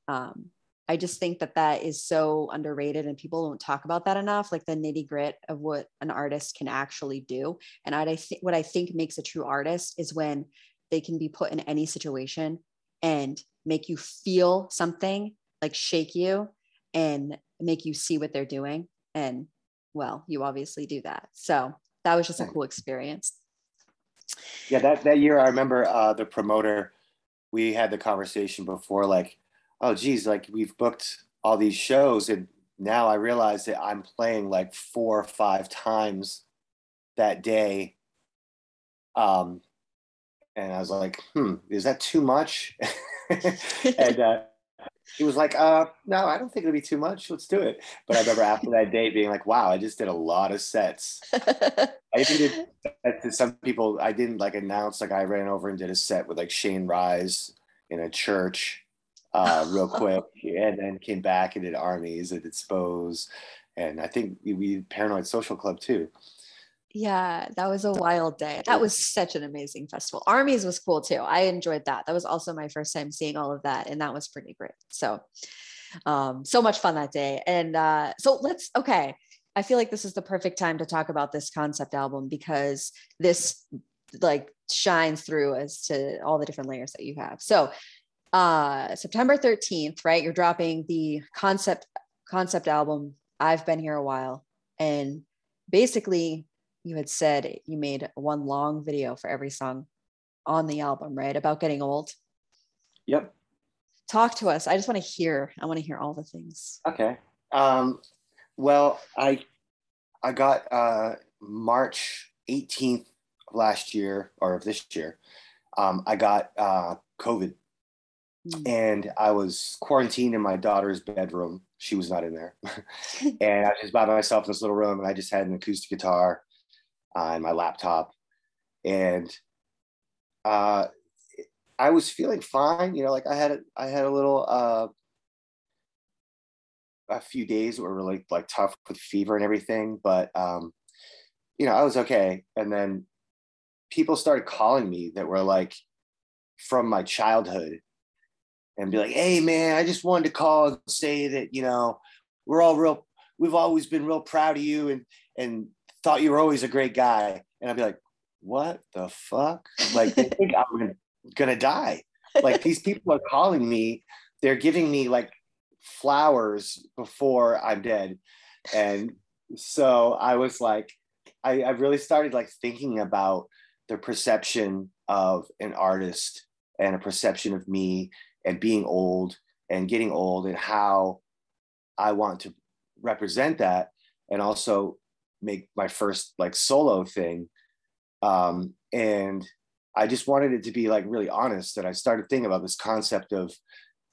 um I just think that that is so underrated and people don't talk about that enough, like the nitty grit of what an artist can actually do. And I think what I think makes a true artist is when they can be put in any situation and make you feel something like shake you and make you see what they're doing. And well, you obviously do that. So that was just a cool experience. Yeah, that, that year I remember uh, the promoter, we had the conversation before, like, oh geez, like we've booked all these shows and now I realize that I'm playing like four or five times that day. Um, and I was like, hmm, is that too much? and uh, he was like, uh, no, I don't think it'll be too much. Let's do it. But I remember after that date being like, wow, I just did a lot of sets. I even did to some people, I didn't like announce, like I ran over and did a set with like Shane Rise in a church uh, real quick, and then came back and did armies and did Spose, and I think we, we Paranoid Social Club too. Yeah, that was a wild day. That was such an amazing festival. Armies was cool too. I enjoyed that. That was also my first time seeing all of that, and that was pretty great. So, um, so much fun that day. And uh, so let's okay. I feel like this is the perfect time to talk about this concept album because this like shines through as to all the different layers that you have. So uh September 13th, right? You're dropping the concept concept album. I've been here a while. And basically you had said you made one long video for every song on the album, right? About getting old. Yep. Talk to us. I just want to hear. I want to hear all the things. Okay. Um well, I I got uh March 18th of last year or of this year. Um, I got uh COVID Mm. And I was quarantined in my daughter's bedroom. She was not in there. and I was just by myself in this little room, and I just had an acoustic guitar uh, and my laptop. And uh, I was feeling fine. You know, like I had I had a little uh, a few days were really like tough with fever and everything, but um, you know, I was okay. And then people started calling me that were like from my childhood and be like, hey man, I just wanted to call and say that, you know, we're all real, we've always been real proud of you and and thought you were always a great guy. And I'd be like, what the fuck? Like they think I'm gonna, gonna die. Like these people are calling me, they're giving me like flowers before I'm dead. And so I was like, I, I really started like thinking about the perception of an artist and a perception of me and being old and getting old and how I want to represent that and also make my first like solo thing. Um, and I just wanted it to be like really honest. And I started thinking about this concept of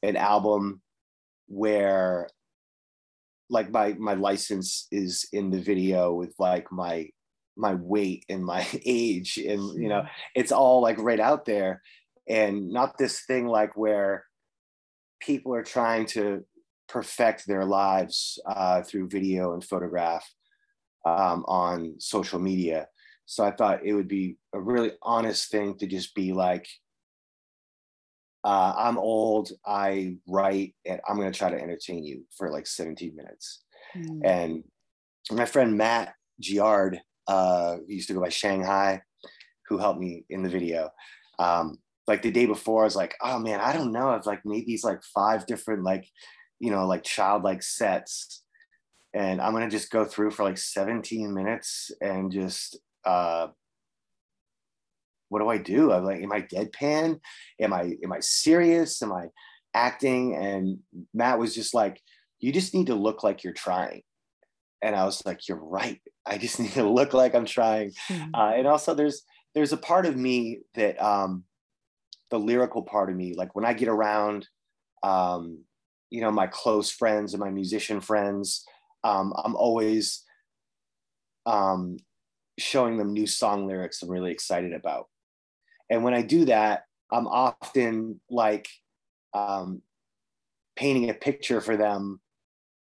an album where like my my license is in the video with like my my weight and my age and you know mm-hmm. it's all like right out there and not this thing like where people are trying to perfect their lives uh, through video and photograph um, on social media. So I thought it would be a really honest thing to just be like, uh, I'm old, I write, and I'm going to try to entertain you for like 17 minutes. Mm. And my friend Matt Giard, uh, used to go by Shanghai, who helped me in the video. Um, like the day before, I was like, oh man, I don't know. I've like made these like five different like, you know, like childlike sets. And I'm gonna just go through for like 17 minutes and just uh what do I do? I'm like, am I deadpan? Am I am I serious? Am I acting? And Matt was just like, you just need to look like you're trying. And I was like, you're right. I just need to look like I'm trying. Mm-hmm. Uh, and also, there's there's a part of me that um, the lyrical part of me. Like when I get around, um, you know, my close friends and my musician friends, um, I'm always um, showing them new song lyrics I'm really excited about. And when I do that, I'm often like um, painting a picture for them.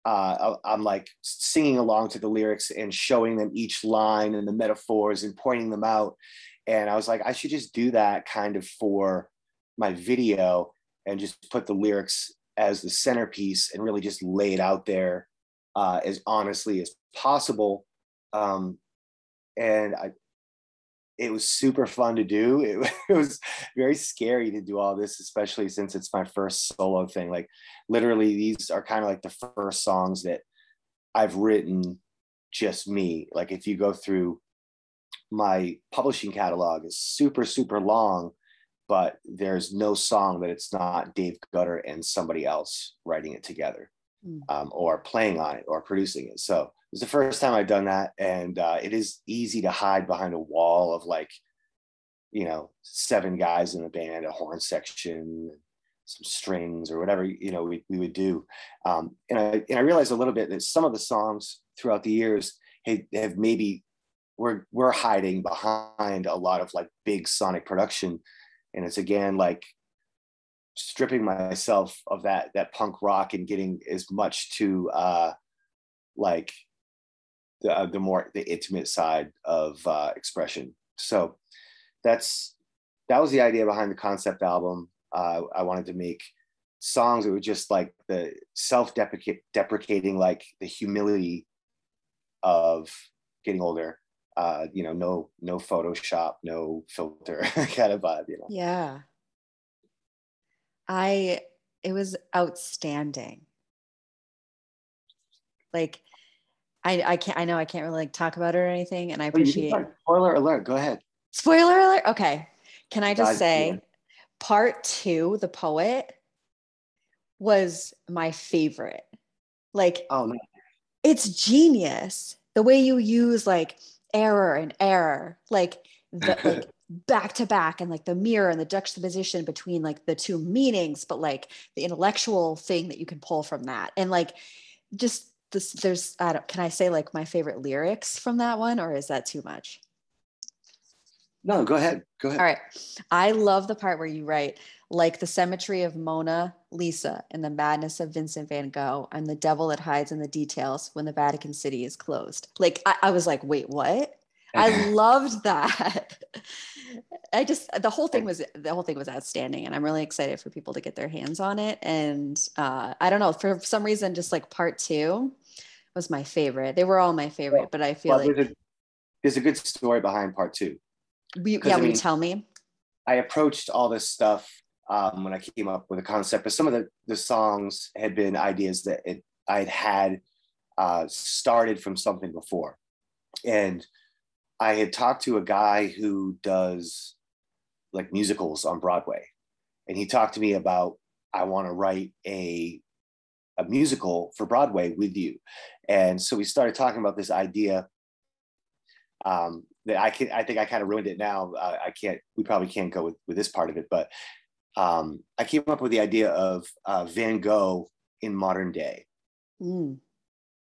Uh, I'm like singing along to the lyrics and showing them each line and the metaphors and pointing them out. And I was like, I should just do that kind of for my video and just put the lyrics as the centerpiece and really just lay it out there uh, as honestly as possible. Um, and I, it was super fun to do. It, it, was very scary to do all this, especially since it's my first solo thing. Like, literally, these are kind of like the first songs that I've written just me. Like, if you go through my publishing catalog is super super long but there's no song that it's not dave gutter and somebody else writing it together. Um, or playing on it or producing it. So it was the first time I've done that, and uh, it is easy to hide behind a wall of like, you know, seven guys in the band, a horn section, some strings or whatever you know we, we would do. Um, and I and I realized a little bit that some of the songs throughout the years have, have maybe we're we're hiding behind a lot of like big sonic production, and it's again like stripping myself of that that punk rock and getting as much to uh like the, uh, the more the intimate side of uh expression. So that's that was the idea behind the concept album. Uh i wanted to make songs that were just like the self-deprecating like the humility of getting older. Uh you know no no photoshop no filter kind of vibe you know? Yeah I it was outstanding. Like I I can't I know I can't really like talk about it or anything and I appreciate spoiler alert, go ahead. Spoiler alert. Okay. Can I just say part 2, the poet was my favorite. Like oh no. It's genius. The way you use like error and error, like the like back to back and like the mirror and the juxtaposition between like the two meanings but like the intellectual thing that you can pull from that. And like just this there's i don't can i say like my favorite lyrics from that one or is that too much? No go ahead. Go ahead. All right. I love the part where you write like the symmetry of mona lisa and the madness of vincent van gogh i'm the devil that hides in the details when the vatican city is closed. Like i, I was like wait what? I loved that. I just the whole thing was the whole thing was outstanding, and I'm really excited for people to get their hands on it. And uh, I don't know for some reason, just like part two was my favorite. They were all my favorite, but I feel well, like there's a, there's a, good story behind part two. We, yeah, I will you tell me? I approached all this stuff um, when I came up with a concept, but some of the the songs had been ideas that it, I'd had uh, started from something before, and I had talked to a guy who does like musicals on Broadway, and he talked to me about I want to write a a musical for Broadway with you, and so we started talking about this idea. Um, that I can, I think I kind of ruined it now. Uh, I can't. We probably can't go with with this part of it, but um, I came up with the idea of uh, Van Gogh in modern day, mm.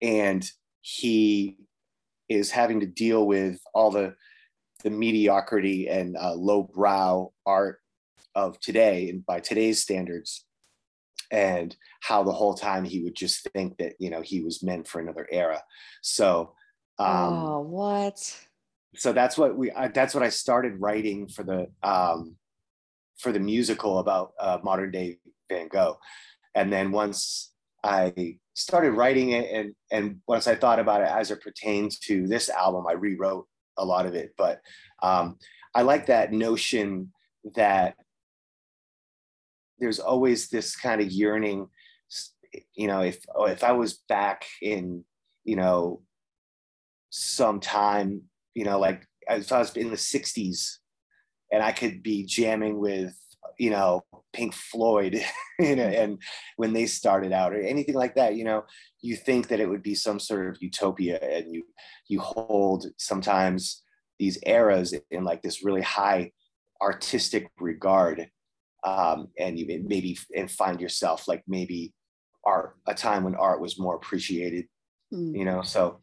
and he is having to deal with all the the mediocrity and uh, lowbrow art of today and by today's standards and how the whole time he would just think that you know he was meant for another era. So um oh what? so that's what we I, that's what i started writing for the um for the musical about uh, modern day van gogh. And then once i started writing it and and once I thought about it as it pertains to this album, I rewrote a lot of it. But um, I like that notion that there's always this kind of yearning. You know, if oh, if I was back in you know some time, you know, like if I was in the '60s and I could be jamming with you know Pink Floyd, you know, and when they started out or anything like that, you know, you think that it would be some sort of utopia, and you you hold sometimes these eras in like this really high artistic regard, um, and you maybe and find yourself like maybe art a time when art was more appreciated, mm. you know. So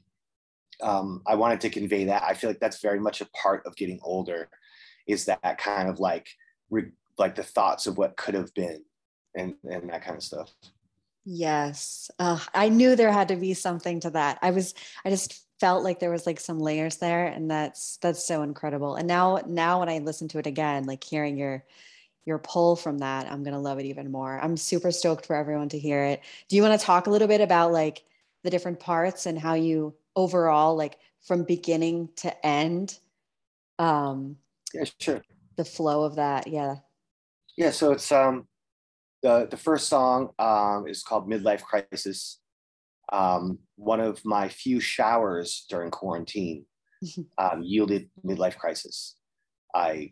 um, I wanted to convey that. I feel like that's very much a part of getting older, is that kind of like re- like the thoughts of what could have been and and that kind of stuff. Yes. Uh, i knew there had to be something to that. I was i just felt like there was like some layers there and that's that's so incredible. And now now when i listen to it again like hearing your your pull from that i'm going to love it even more. I'm super stoked for everyone to hear it. Do you want to talk a little bit about like the different parts and how you overall like from beginning to end um yeah sure. the flow of that? Yeah yeah, so it's um the the first song um is called Midlife Crisis. Um, one of my few showers during quarantine um, yielded midlife crisis. I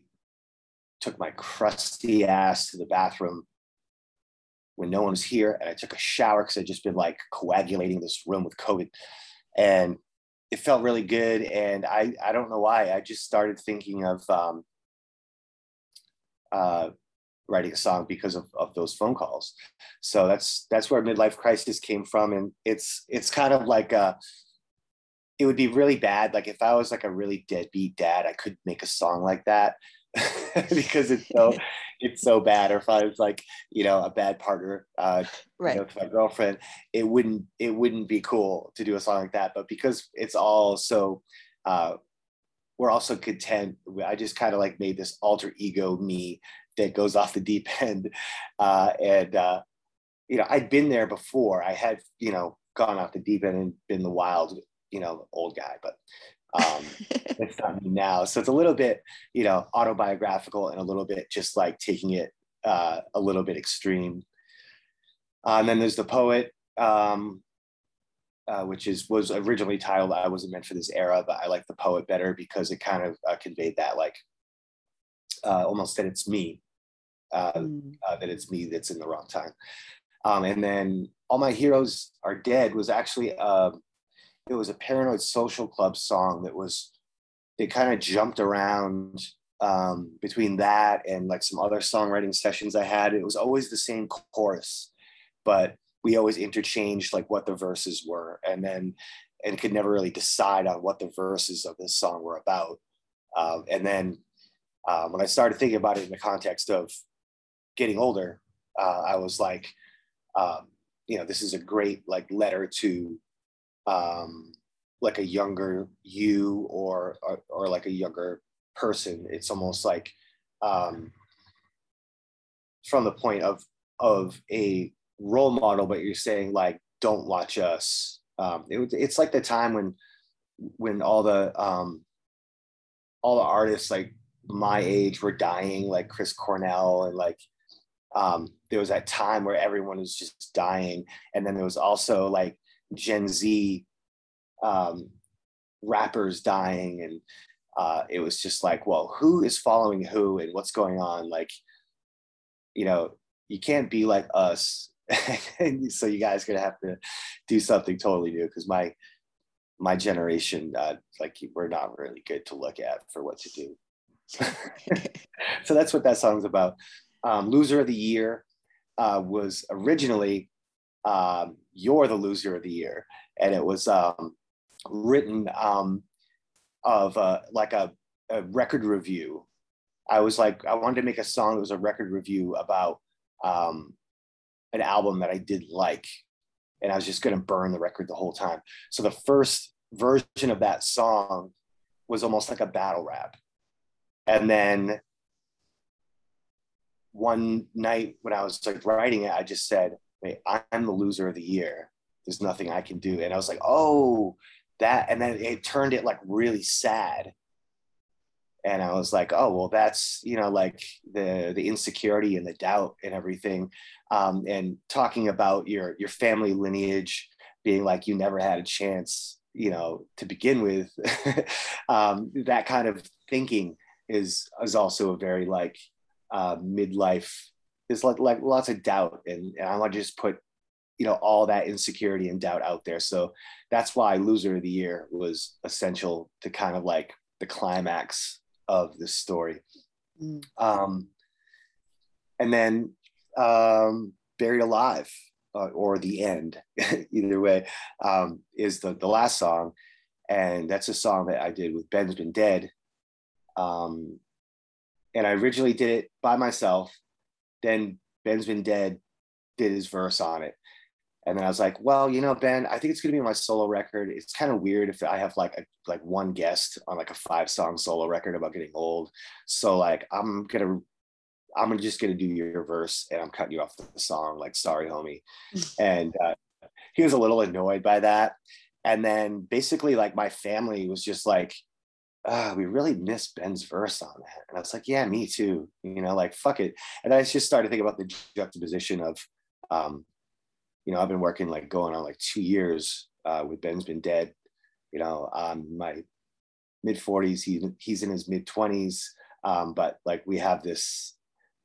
took my crusty ass to the bathroom when no one was here. And I took a shower because I'd just been like coagulating this room with COVID. And it felt really good. And I, I don't know why. I just started thinking of um, uh, writing a song because of, of those phone calls. So that's that's where midlife crisis came from. And it's it's kind of like a, it would be really bad. Like if I was like a really deadbeat dad, I could make a song like that. because it's so it's so bad or if i was like you know a bad partner uh right you know, to my girlfriend it wouldn't it wouldn't be cool to do a song like that but because it's all so uh we're also content i just kind of like made this alter ego me that goes off the deep end uh and uh you know i'd been there before i had you know gone off the deep end and been the wild you know old guy but um, it's not me now. So it's a little bit, you know, autobiographical and a little bit just like taking it uh, a little bit extreme. Uh, and then there's the poet, um, uh, which is was originally titled "I wasn't meant for this era," but I like the poet better because it kind of uh, conveyed that like uh, almost that it's me, uh, mm. that it's me that's in the wrong time. Um, and then all my heroes are dead was actually um, it was a Paranoid Social Club song that was they kind of jumped around um, between that and like some other songwriting sessions I had. It was always the same chorus, but we always interchanged like what the verses were, and then and could never really decide on what the verses of this song were about. Um, and then um, when I started thinking about it in the context of getting older, uh, I was like, um, you know, this is a great like letter to um, like a younger you or, or, or like a younger person. It's almost like um, from the point of of a role model, but you're saying like, don't watch us. Um, it, it's like the time when when all the um, all the artists like my age were dying, like Chris Cornell and like um, there was that time where everyone was just dying, and then there was also like Gen Z um, rappers dying, and uh, it was just like, well, who is following who and what's going on? Like, you know, you can't be like us, so you guys gonna have to do something totally new because my my generation, uh, like, we're not really good to look at for what to do. so that's what that song's about. Um, Loser of the Year uh, was originally um, You're the Loser of the Year. And it was um, written um, of uh, like a, a, record review. I was like, I wanted to make a song that was a record review about um, an album that I did like. And I was just going to burn the record the whole time. So the first version of that song was almost like a battle rap. And then one night when I was like writing it, I just said, Wait, I'm the loser of the year. There's nothing I can do. And I was like, oh, that and then it turned it like really sad and i was like oh well that's you know like the the insecurity and the doubt and everything um, and talking about your your family lineage being like you never had a chance you know to begin with um, that kind of thinking is is also a very like uh, midlife there's like, like lots of doubt and, and i want to just put you know all that insecurity and doubt out there. So that's why loser of the year was essential to kind of like the climax of this story. Mm. um, and then um, buried alive uh, or the end either way um, is the, the last song. And that's a song that i did with ben's been dead. Um, and i originally did it by myself then ben's been dead did his verse on it and then I was like, well, you know, Ben, I think it's gonna be my solo record. It's kind of weird if I have like a like one guest on like a five song solo record about getting old. So like I'm gonna I'm just gonna do your verse and I'm cutting you off the song, like sorry, homie. and uh, he was a little annoyed by that. And then basically like my family was just like, uh, we really miss Ben's verse on that. And I was like, yeah, me too. You know, like fuck it. And I just started thinking about the juxtaposition of um, you know, I've been working like going on like two years uh, with Ben's been dead. You know, um, my mid 40s, he, he's in his mid 20s. Um, but like we have this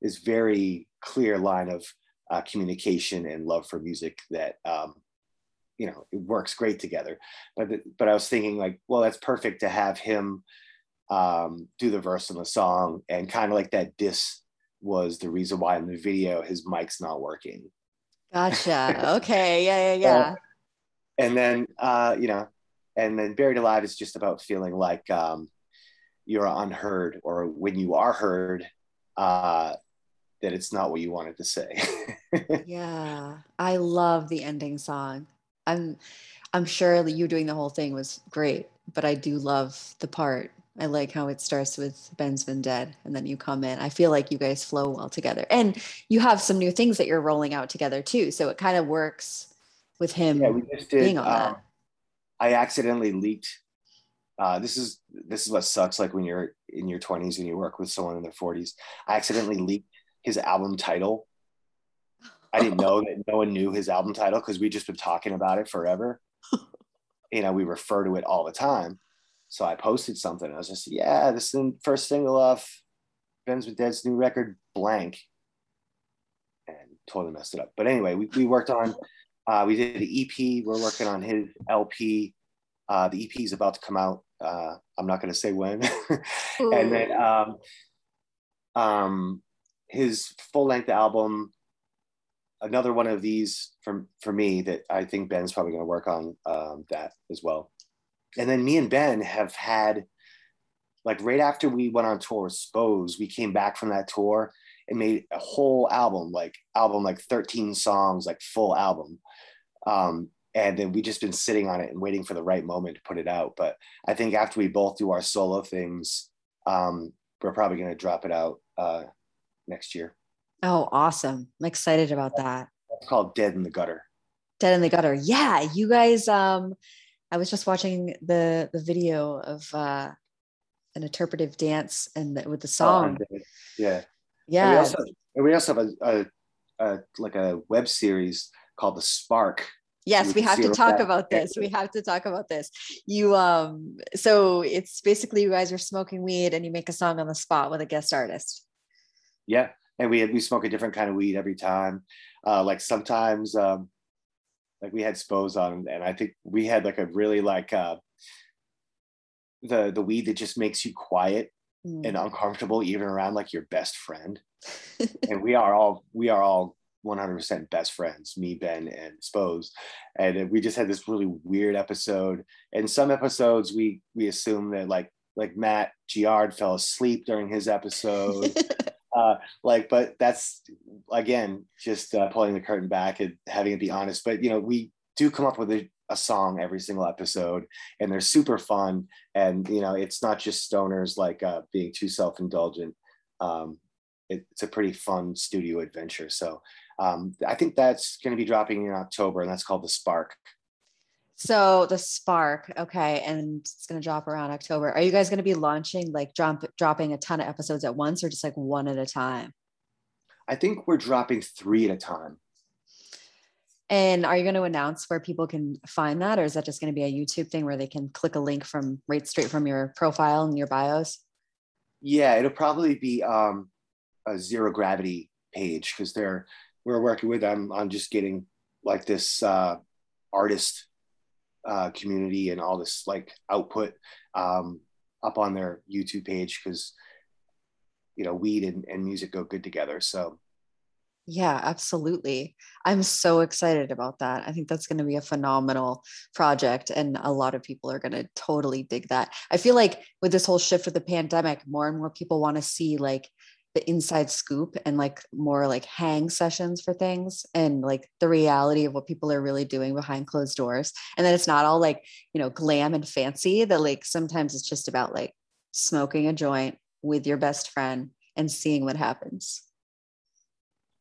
this very clear line of uh, communication and love for music that um, you know it works great together. But but I was thinking like, well, that's perfect to have him um, do the verse on the song, and kind of like that diss was the reason why in the video his mic's not working. Gotcha. Okay. Yeah. Yeah. Yeah. and then uh, you know, and then buried alive is just about feeling like um, you're unheard, or when you are heard, uh, that it's not what you wanted to say. yeah, I love the ending song. I'm I'm sure you doing the whole thing was great, but I do love the part. I like how it starts with Ben's been dead and then you come in. I feel like you guys flow well together. And you have some new things that you're rolling out together too. So it kind of works with him yeah, we just did, being on um, that. I accidentally leaked. Uh, this is this is what sucks. Like when you're in your 20s and you work with someone in their 40s. I accidentally leaked his album title. I didn't know that no one knew his album title because we just been talking about it forever. you know, we refer to it all the time. So I posted something. I was just, yeah, this is the first single off Ben's Been Dead's new record, blank. And totally messed it up. But anyway, we, we worked on, uh, we did the EP. We're working on his LP. Uh, the EP is about to come out. Uh, I'm not going to say when. and then um, um, his full length album, another one of these from for me that I think Ben's probably going to work on um, that as well. And then me and Ben have had like right after we went on tour with Spose, we came back from that tour and made a whole album, like album, like 13 songs, like full album. Um, and then we just been sitting on it and waiting for the right moment to put it out. But I think after we both do our solo things, um, we're probably going to drop it out uh, next year. Oh, awesome. I'm excited about that. It's called Dead in the Gutter. Dead in the Gutter. Yeah, you guys um I was just watching the the video of uh an interpretive dance and the, with the oh, song. Oh, yeah. Yeah. And we also, and we also have a, a, a like a web series called The Spark yes we have to talk about this we have to talk about this you um so it's basically you guys are smoking weed and you make a song on the spot with a guest artist yeah and we had we smoke a different kind of weed every time uh like sometimes um like we had Spose on and i think we had like a really like uh the the weed that just makes you quiet mm. and uncomfortable even around like your best friend and we are all we are all 100% best friends, me, Ben, and Spose. And we just had this really weird episode. And some episodes we we assume that like like Matt Giard fell asleep during his episode. uh, like, but that's again just uh, pulling the curtain back and having it be honest. But you know, we do come up with a, a song every single episode, and they're super fun. And you know, it's not just stoners like uh, being too self indulgent. Um, it's a pretty fun studio adventure. So um, I think that's going to be dropping in October, and that's called the Spark. So the Spark, okay, and it's going to drop around October. Are you guys going to be launching like drop, dropping a ton of episodes at once, or just like one at a time? I think we're dropping three at a time. And are you going to announce where people can find that, or is that just going to be a YouTube thing where they can click a link from right straight from your profile and your bios? Yeah, it'll probably be um, a zero gravity page because they're we're working with them on just getting like this uh, artist uh, community and all this like output um, up on their YouTube page because you know weed and, and music go good together. So yeah, absolutely. I'm so excited about that. I think that's going to be a phenomenal project, and a lot of people are going to totally dig that. I feel like with this whole shift of the pandemic, more and more people want to see like the inside scoop and like more like hang sessions for things and like the reality of what people are really doing behind closed doors. And then it's not all like you know glam and fancy that like sometimes it's just about like smoking a joint with your best friend and seeing what happens.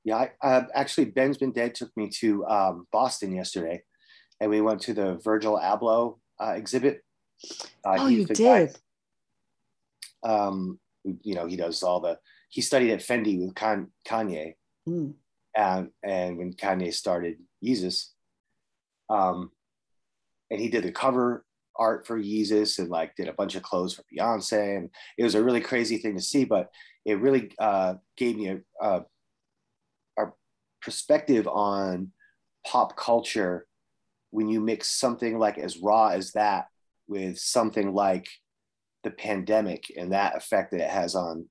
Yeah I, uh, actually ben's been dead took me to um, boston yesterday and we went to the virgil abloh uh, exhibit. Uh, oh you did guy, um, you know he does all the he studied at Fendi with Kanye. Mm. And, and when Kanye started Yeezus, um, and he did the cover art for Yeezus and like did a bunch of clothes for Beyonce. And it was a really crazy thing to see, but it really uh, gave me a, a, a perspective on pop culture when you mix something like as raw as that with something like the pandemic and that effect that it has on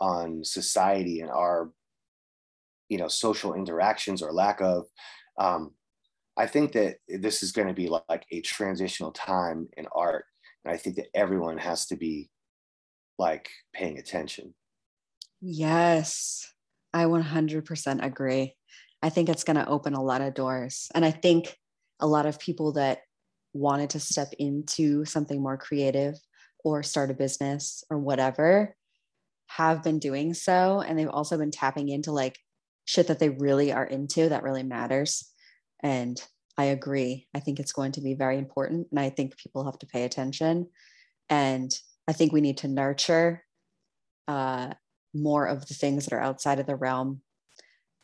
on society and our you know social interactions or lack of um, i think that this is going to be like a transitional time in art. And i think that everyone has to be like paying attention. Yes. I 100% agree. I think it's going to open a lot of doors. And i think a lot of people that wanted to step into something more creative or start a business or whatever have been doing so and they've also been tapping into like shit that they really are into that really matters. And i agree. I think it's going to be very important and i think people have to pay attention. And i think we need to nurture uh, more of the things that are outside of the realm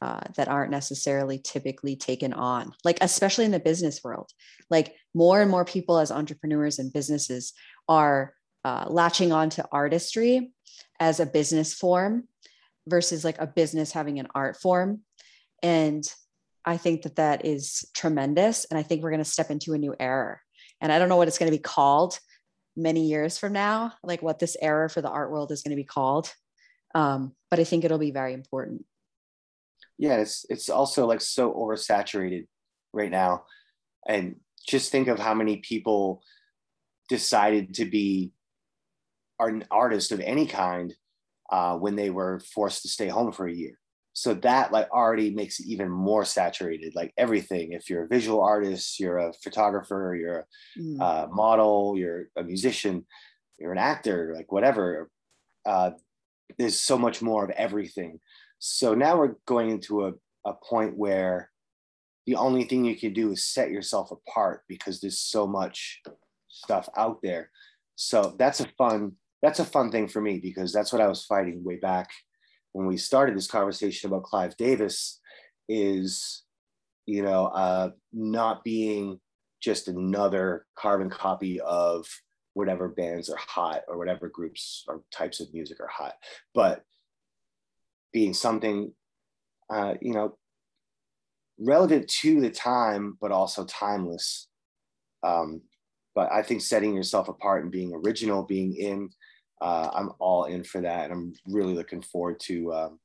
uh, that aren't necessarily typically taken on, like especially in the business world. Like more and more people as entrepreneurs and businesses are uh, latching on to artistry as a business form versus like a business having an art form. And I think that that is tremendous. And I think we're going to step into a new era. And I don't know what it's going to be called many years from now, like what this era for the art world is going to be called. Um, but I think it'll be very important yeah it's it's also like so oversaturated right now and just think of how many people decided to be an artist of any kind uh, when they were forced to stay home for a year so that like already makes it even more saturated like everything if you're a visual artist you're a photographer you're a mm. uh, model you're a musician you're an actor like whatever uh, there's so much more of everything so now we're going into a, a point where the only thing you can do is set yourself apart because there's so much stuff out there. So that's a fun that's a fun thing for me because that's what I was fighting way back when we started this conversation about Clive Davis is you know uh, not being just another carbon copy of whatever bands are hot or whatever groups or types of music are hot but being something, uh, you know, relevant to the time, but also timeless. Um, but I think setting yourself apart and being original, being in, uh, I'm all in for that. And I'm really looking forward to, um,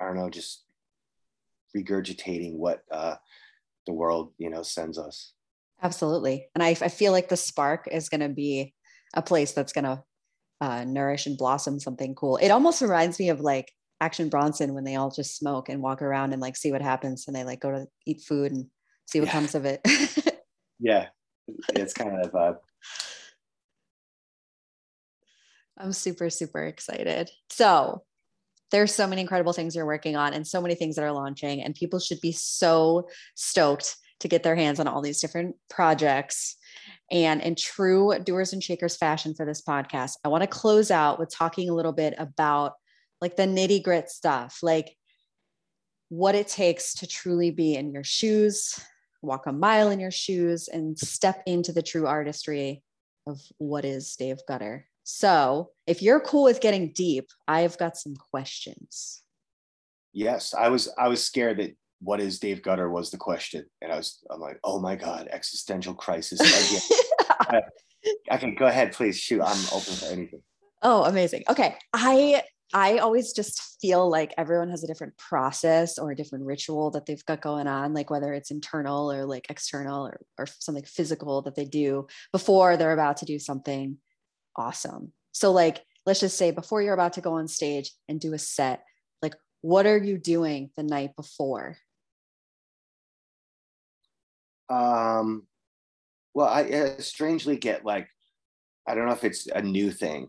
I don't know, just regurgitating what uh, the world, you know, sends us. Absolutely. And I, I feel like the spark is going to be a place that's going to uh, nourish and blossom something cool. It almost reminds me of like Action Bronson when they all just smoke and walk around and like see what happens and they like go to eat food and see what yeah. comes of it. yeah, it's kind of uh... I'm super super excited. So there's so many incredible things you're working on and so many things that are launching and people should be so stoked to get their hands on all these different projects and in true doers and shakers fashion for this podcast, I want to close out with talking a little bit about like the nitty grit stuff, like what it takes to truly be in your shoes, walk a mile in your shoes, and step into the true artistry of what is Dave Gutter. So, if you're cool with getting deep, I've got some questions. Yes, I was I was scared that what is Dave Gutter was the question. And I was, I'm like, oh my God, existential crisis. okay, go ahead, please shoot. I'm open for anything. Oh, amazing. Okay. I I always just feel like everyone has a different process or a different ritual that they've got going on, like whether it's internal or like external or, or something physical that they do before they're about to do something awesome. So, like, let's just say before you're about to go on stage and do a set, like, what are you doing the night before? Um, well, I, I strangely get like, I don't know if it's a new thing.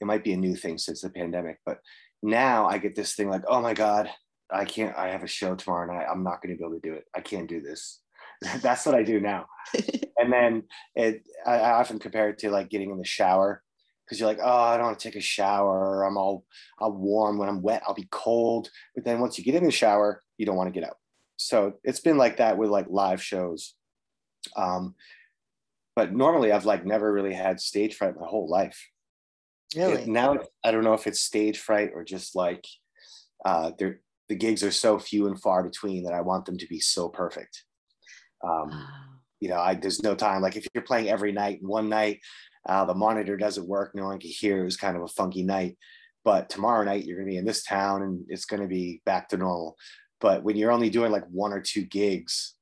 It might be a new thing since the pandemic, but now I get this thing like, oh my God, I can't, I have a show tomorrow night. I'm not going to be able to do it. I can't do this. That's what I do now. and then it, I, I often compare it to like getting in the shower because you're like, oh, I don't want to take a shower. I'm all, all warm. When I'm wet, I'll be cold. But then once you get in the shower, you don't want to get out. So it's been like that with like live shows. Um, but normally I've like never really had stage fright my whole life. Really? It, now I don't know if it's stage fright or just like uh, the gigs are so few and far between that I want them to be so perfect. Um, you know, I there's no time. Like if you're playing every night, one night uh, the monitor doesn't work, no one can hear. It was kind of a funky night. But tomorrow night you're gonna be in this town and it's gonna be back to normal. But when you're only doing like one or two gigs,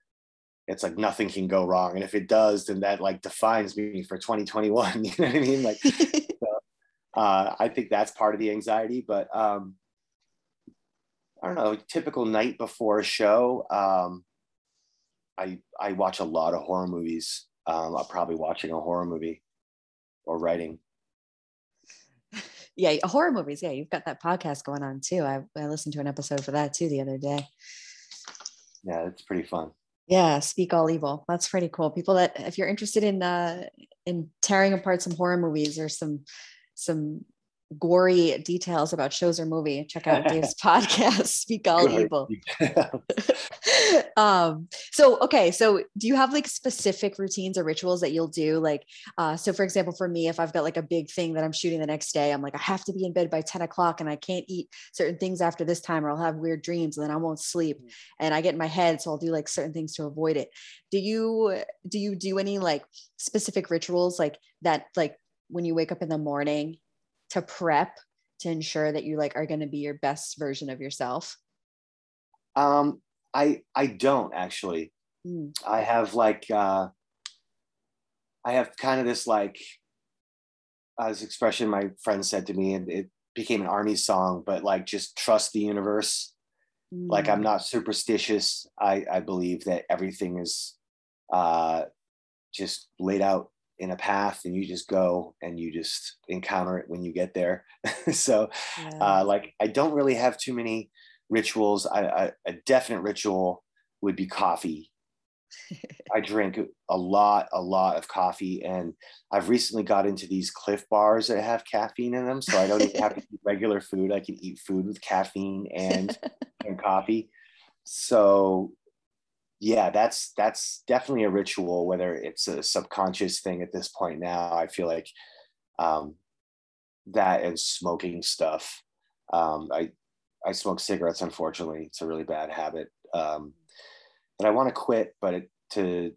it's like nothing can go wrong. And if it does, then that like defines me for 2021. You know what I mean? Like, so, uh, I think that's part of the anxiety. But um, I don't know, typical night before a show. Um, I I watch a lot of horror movies. Um, I'm probably watching a horror movie or writing. Yeah, horror movies. Yeah, you've got that podcast going on too. I, I listened to an episode for that too the other day. Yeah, it's pretty fun. Yeah, speak all evil. That's pretty cool. People that if you're interested in uh in tearing apart some horror movies or some some gory details about shows or movie, check out Dave's podcast, Speak All Good. Evil. um, so okay, so do you have like specific routines or rituals that you'll do? Like, uh, so for example, for me, if I've got like a big thing that I'm shooting the next day, I'm like, I have to be in bed by 10 o'clock and I can't eat certain things after this time, or I'll have weird dreams and then I won't sleep. Mm. And I get in my head, so I'll do like certain things to avoid it. Do you do you do any like specific rituals like that like when you wake up in the morning to prep to ensure that you like are going to be your best version of yourself? Um, I I don't actually. Mm. I have like uh, I have kind of this like uh, this expression my friend said to me, and it became an army song, but like just trust the universe. Mm. Like I'm mm. not superstitious. I I believe that everything is uh, just laid out in a path and you just go and you just encounter it when you get there. So yeah. uh, like i don't really have too many rituals. I, I, a definite ritual would be coffee. I drink a lot a lot of coffee and i've recently got into these Clif bars that have caffeine in them so i don't even have to eat regular food. I can eat food with caffeine and and coffee. So yeah that's that's definitely a ritual whether it's a subconscious thing at this point now i feel like um, that and smoking stuff um, i i smoke cigarettes unfortunately it's a really bad habit um, that i want to quit but it, to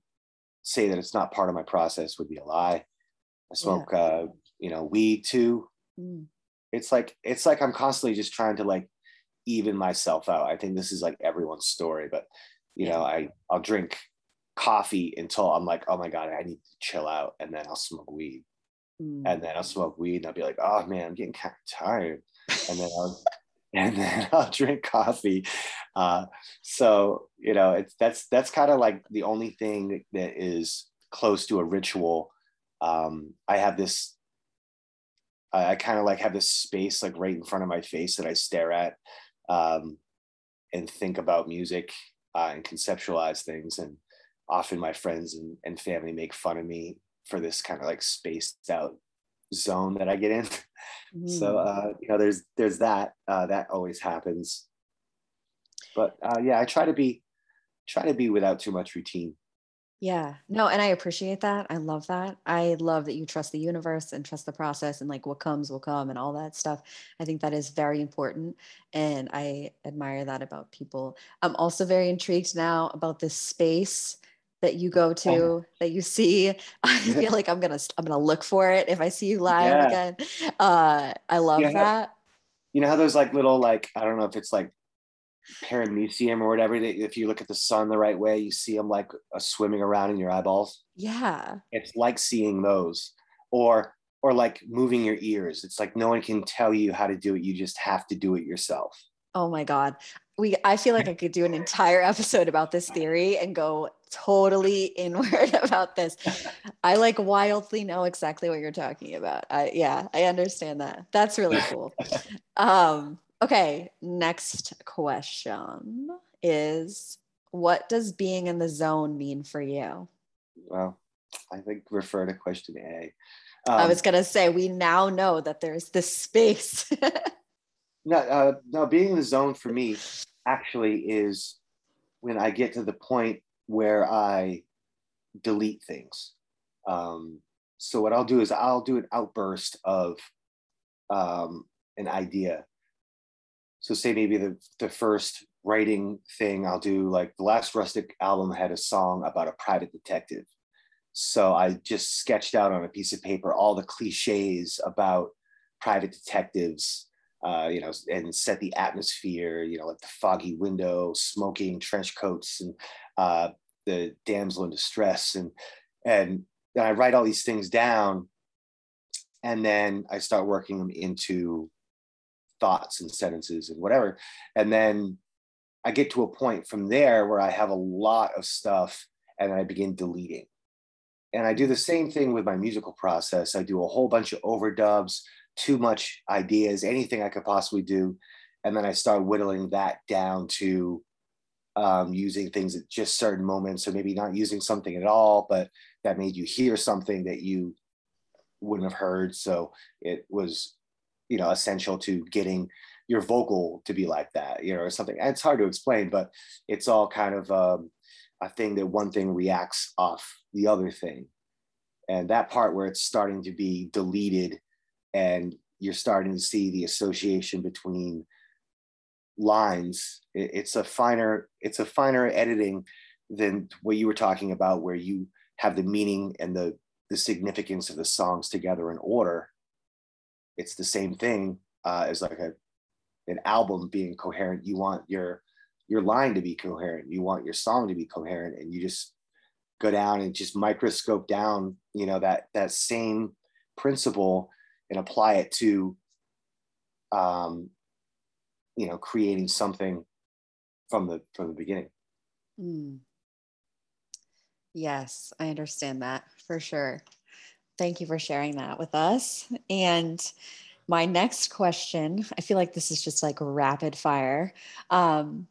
say that it's not part of my process would be a lie i smoke yeah. uh, you know weed too mm. it's like it's like i'm constantly just trying to like even myself out i think this is like everyone's story but you know i i'll drink coffee until i'm like oh my god i need to chill out and then i'll smoke weed. Mm. and then i'll smoke weed and i'll be like oh man i'm getting kind of tired. And then i'll and then i'll drink coffee. Uh, so you know it's that's that's kind of like the only thing that is close to a ritual. Um, i have this i, I kind of like have this space like right in front of my face that i stare at um, and think about music uh, and conceptualize things. And often my friends and, and family make fun of me for this kind of like spaced out zone that I get in. Mm. So uh, you know, there's there's that uh, that always happens. But uh, yeah, I try to be try to be without too much routine. Yeah, no, and I appreciate that. I love that. I love that you trust the universe and trust the process and like what comes will come and all that stuff. I think that is very important. And I admire that about people. I'm also very intrigued now about this space that you go to oh. that you see i feel like i'm gonna i'm gonna look for it if i see you live yeah. again uh i love yeah. that you know how those like little like i don't know if it's like paramecium or whatever if you look at the sun the right way you see them like uh, swimming around in your eyeballs. Yeah. It's like seeing those or or like moving your ears. It's like no one can tell you how to do it. You just have to do it yourself. Oh my god. We i feel like i could do an entire episode about this theory and go totally inward about this. I like wildly know exactly what you're talking about. I yeah i understand that. That's really cool. Um Okay, next question is what does being in the zone mean for you? Well, I think refer to question A. Um, I was um, going to say, we now know that there's this space. no, uh, no, being in the zone for me actually is when I get to the point where I delete things. Um, so what I'll do is I'll do an outburst of um, an idea so say maybe the the first writing thing I'll do like the last Rustic album had a song about a private detective. So I just sketched out on a piece of paper all the cliches about private detectives, uh, you know, and set the atmosphere, you know, like the foggy window, smoking trench coats, and uh, the damsel in distress, and and then I write all these things down, and then I start working them into thoughts and sentences and whatever, and then I get to a point from there where I have a lot of stuff, and I begin deleting. And I do the same thing with my musical process. I do a whole bunch of overdubs, too much ideas, anything I could possibly do. And then I start whittling that down to um, using things at just certain moments. So maybe not using something at all, but that made you hear something that you wouldn't have heard. So it was, you know, essential to getting your vocal to be like that, you know, or something. And it's hard to explain, but it's all kind of um, a thing that one thing reacts off the other thing. And that part where it's starting to be deleted and you're starting to see the association between lines it's a finer it's a finer editing than what you were talking about where you have the meaning and the the significance of the songs together in order it's the same thing uh, as like a an album being coherent. You want your your line to be coherent. You want your song to be coherent and you just go down and just microscope down you know that that same principle and apply it to um, you know creating something from the from the beginning. Mm. yes i understand that for sure thank you for sharing that with us. And my next question i feel like this is just like rapid fire. Um,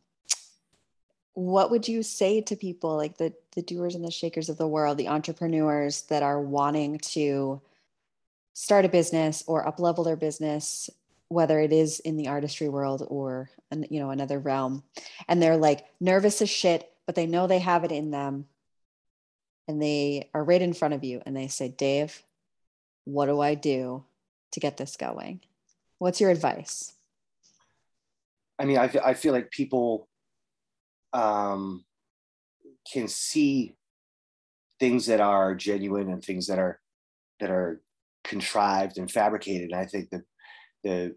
what would you say to people like the the doers and the shakers of the world the entrepreneurs that are wanting to start a business or up level their business whether it is in the artistry world or you know another realm and they're like nervous as shit but they know they have it in them and they are right in front of you and they say dave what do i do to get this going? What's your advice? I mean i, I feel like people um, can see things that are genuine and things that are that are contrived and fabricated. And i think that the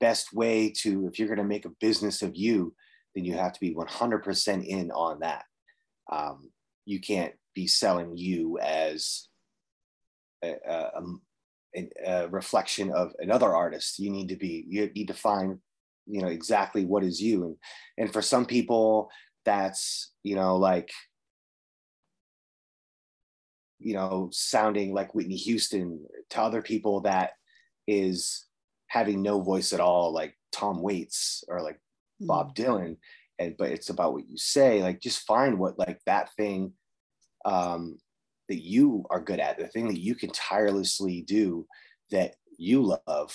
best way to if you're going to make a business of you then you have to be 100% in on that. Um, you can't be selling you as a, a, a, reflection of another artist you need to be you need to find you know exactly what is you and and for some people that's you know like you know sounding like whitney houston to other people that is having no voice at all, like Tom Waits or like mm. Bob Dylan. And but it's about what you say. Like just find what like that thing um, that you are good at, the thing that you can tirelessly do that you love.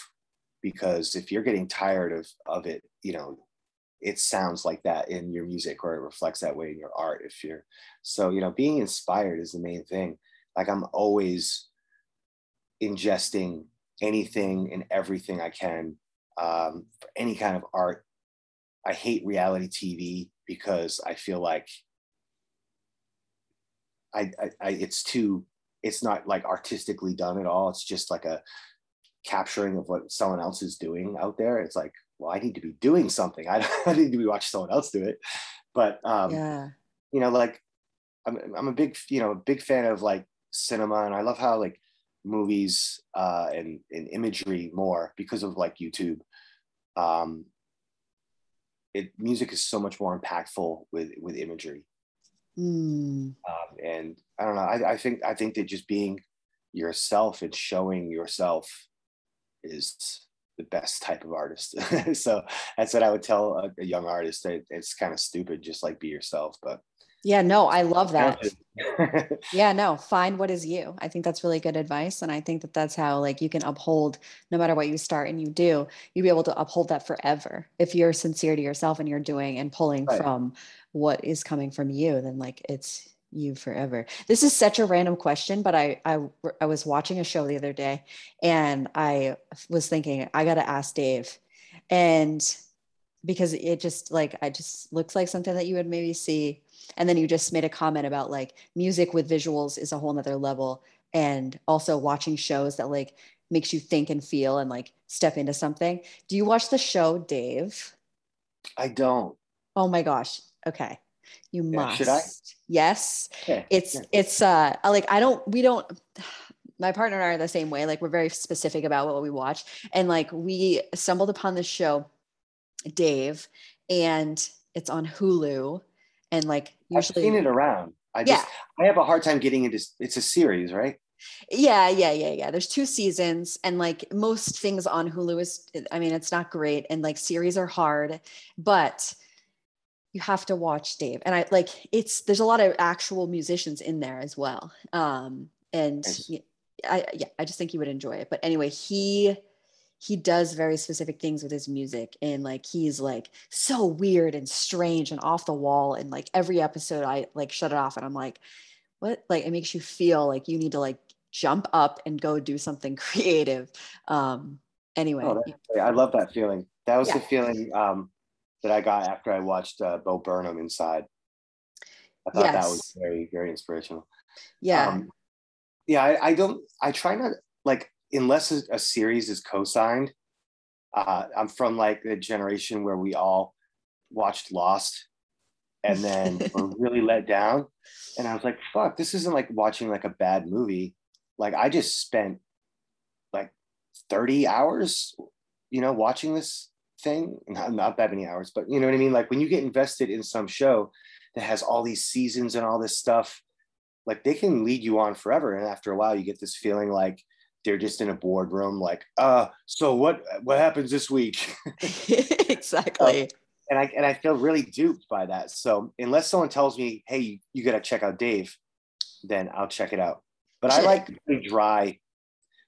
Because if you're getting tired of of it, you know, it sounds like that in your music or it reflects that way in your art. If you're so, you know, being inspired is the main thing. Like I'm always ingesting anything and everything I can um, for any kind of art. I hate reality TV because I feel like I, I, I, it's too it's not like artistically done at all. It's just like a capturing of what someone else is doing out there. It's like, well, I need to be doing something. I, I need to be watching someone else do it. But um, yeah, you know, like I'm I'm a big you know a big fan of like cinema, and I love how like movies uh, and, and imagery more because of like YouTube. Um, it music is so much more impactful with with imagery. Mm. Um, and I don't know. I, I think I think that just being yourself and showing yourself is the best type of artist. so that's what I would tell a, a young artist. That it's kind of stupid, just like be yourself. But yeah, no, I love that. yeah, no, find what is you. I think that's really good advice. And I think that that's how, like, you can uphold no matter what you start and you do, you'll be able to uphold that forever. If you're sincere to yourself and you're doing and pulling right. from what is coming from you, then like it's you forever. This is such a random question, but I, I, I was watching a show the other day and I was thinking, I got to ask Dave. And because it just like I just looks like something that you would maybe see. And then you just made a comment about like music with visuals is a whole nother level. And also watching shows that like makes you think and feel and like step into something. Do you watch the show, Dave? I don't. Oh my gosh. Okay. You Yeah, must. should I? Yes. Yeah, It's yeah. it's uh like I don't we don't my partner and I are the same way. Like we're very specific about what we watch. And like we stumbled upon this show, Dave, and it's on Hulu. And like I've usually seen it around. I Yeah. just I have a hard time getting into. It's a series, right? Yeah, yeah, yeah, yeah. There's two seasons, and like most things on Hulu is, I mean, it's not great, and like series are hard, but you have to watch Dave. And I like it's there's a lot of actual musicians in there as well. Um, and Nice. I yeah, I just think you would enjoy it. But anyway, he he does very specific things with his music and like he's like so weird and strange and off the wall and like every episode i like shut it off and i'm like what like it makes you feel like you need to like jump up and go do something creative um anyway Oh. I love that feeling. That was the feeling um, that I got after I watched uh, Bo Burnham Inside. I thought that was very, very inspirational. yeah Um, yeah, I, I don't. I try not like unless a, a series is co-signed. Uh, I'm from like the generation where we all watched Lost, and then were really let down. And I was like, "Fuck, this isn't like watching like a bad movie. Like I just spent like 30 hours, you know, watching this thing. Not, not that many hours, but you know what I mean. Like when you get invested in some show that has all these seasons and all this stuff, like they can lead you on forever. And after a while, you get this feeling like they're just in a boardroom, like, uh, so what what happens this week? exactly and I and I feel really duped by that. So unless someone tells me, hey, you, you gotta check out Dave, then I'll check it out. But I like really dry,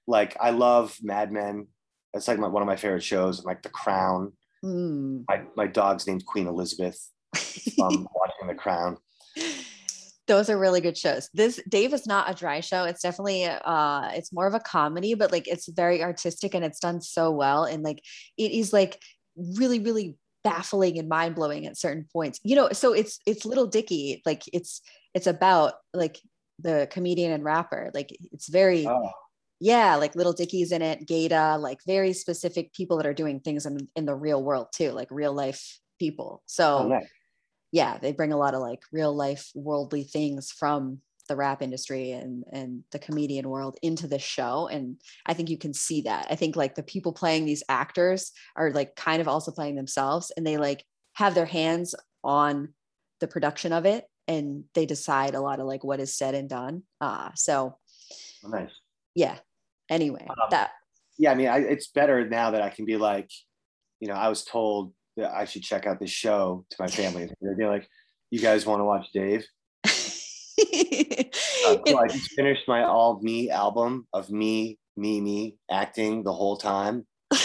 like I love Mad Men. That's like my, one of my favorite shows, like The Crown. Mm. My my dog's named Queen Elizabeth. Um, watching The Crown. those are really good shows this dave is not a dry show it's definitely uh it's more of a comedy but like it's very artistic and it's done so well and like it is like really really baffling and mind-blowing at certain points you know so it's it's little dicky like it's it's about like the comedian and rapper like it's very Oh, yeah like little dicky's in it GaTa like very specific people that are doing things in, in the real world too like real life people so oh, nice. yeah, they bring a lot of like real life worldly things from the rap industry and and the comedian world into the show and I think you can see that. I think like the people playing these actors are like kind of also playing themselves and they like have their hands on the production of it and they decide a lot of like what is said and done. Uh so Oh, nice. yeah. Anyway, Um, that Yeah, I mean, I, it's better now that I can be like, you know, I was told that I should check out this show to my family. They'd be like, "You guys want to watch Dave?" Uh, cool. I just finished my all me album of me, me, me acting the whole time. You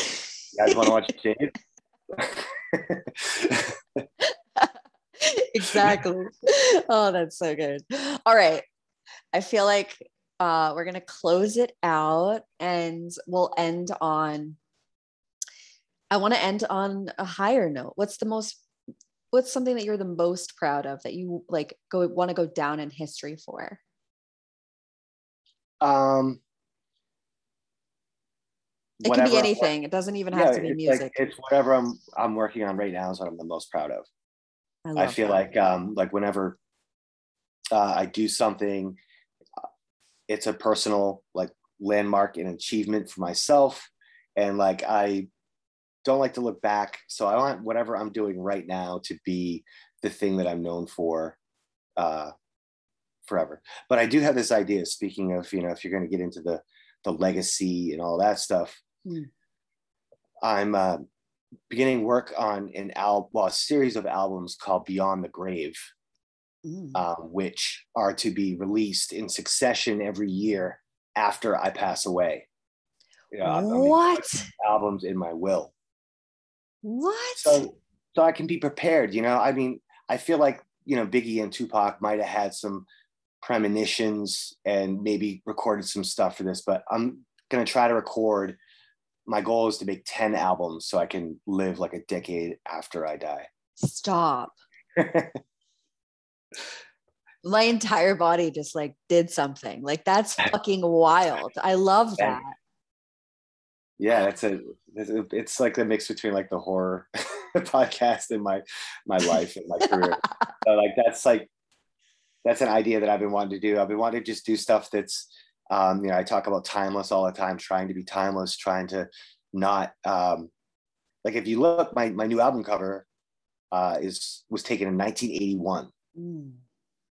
guys want to watch Dave? exactly. Oh, that's so good. All right. I feel like uh, we're going to close it out and we'll end on. I want to end on a higher note. What's the most, what's something that you're the most proud of that you like go want to go down in history for? um, It can be anything. It doesn't even yeah, have to be it's music. Like, it's whatever I'm I'm working on right now is what I'm the most proud of. I, I feel that. like um, like whenever uh, I do something, it's a personal like landmark and achievement for myself, and like I don't like to look back. So I want whatever I'm doing right now to be the thing that I'm known for uh, forever. But I do have this idea. Speaking of, you know, if you're going to get into the the legacy and all that stuff, Hmm. I'm uh, beginning work on an al- well, a series of albums called Beyond the Grave, Mm. um, which are to be released in succession every year after I pass away. Yeah, I mean, what? albums in my will, What? so so I can be prepared. You know, I mean, I feel like you know Biggie and Tupac might have had some premonitions and maybe recorded some stuff for this, but I'm gonna try to record my goal is to make 10 albums so I can live like a decade after I die. Stop. my entire body just like did something. Like that's fucking wild. I love that. Yeah, it's a it's like a mix between like the horror podcast and my my life and my career. so like that's like that's an idea that I've been wanting to do. I've been wanting to just do stuff that's um, you know, I talk about timeless all the time, trying to be timeless, trying to not um, like if you look, my my new album cover uh, is was taken in 1981, mm.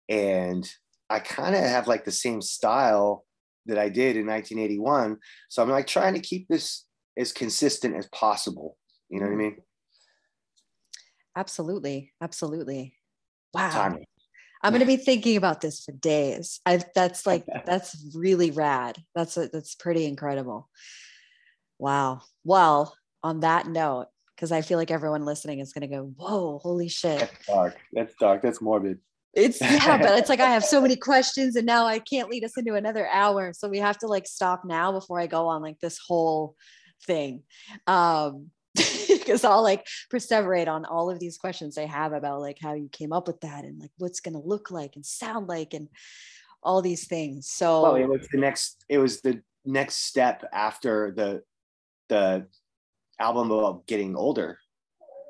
and I kind of have like the same style that I did in 1981. So I'm like trying to keep this as consistent as possible. You know what I mm. mean? Absolutely, absolutely. Wow. Timing. I'm going to be thinking about this for days. I that's like that's really rad. That's a, that's pretty incredible. Wow. Well, on that note, because I feel like everyone listening is going to go, "Whoa, holy shit!" That's dark. That's dark. That's morbid. It's yeah, but it's like I have so many questions, and now I can't lead us into another hour, so we have to like stop now before I go on like this whole thing. Um, because I'll like perseverate on all of these questions I have about like how you came up with that and like what's going to look like and sound like and all these things. So well, it was the next. It was the next step after the the album about getting older.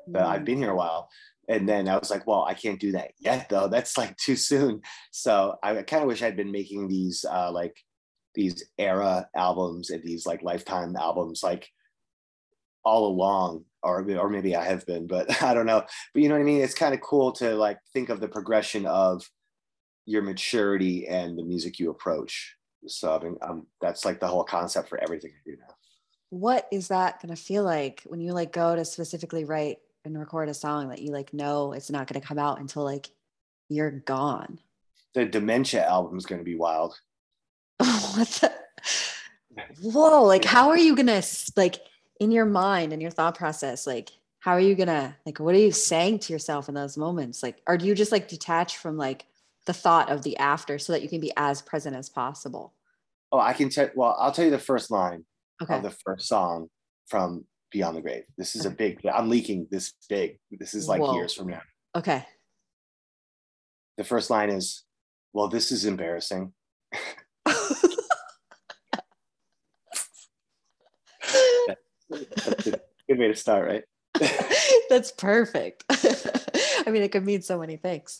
mm I've been here a while, and then I was like, well, I can't do that yet though. That's like too soon. So I kind of wish I'd been making these uh, like these era albums and these like lifetime albums like all along or or maybe I have been, but I don't know. But you know what I mean? It's kind of cool to like think of the progression of your maturity and the music you approach. So I mean, um, that's like the whole concept for everything I do now. What is that going to feel like when you like go to specifically write and record a song that you like know it's not going to come out until like you're gone? The Dementia album is going to be wild. what the? Whoa! Like, how are you gonna like? in your mind and your thought process like how are you gonna like what are you saying to yourself in those moments like are you just like detached from like the thought of the after so that you can be as present as possible oh i can tell well i'll tell you the first line okay. of the first song from beyond the grave this is okay. a big i'm leaking this big this is like Whoa. years from now okay the first line is well this is embarrassing That's a good way to start, right? That's perfect. I mean, it could mean so many things.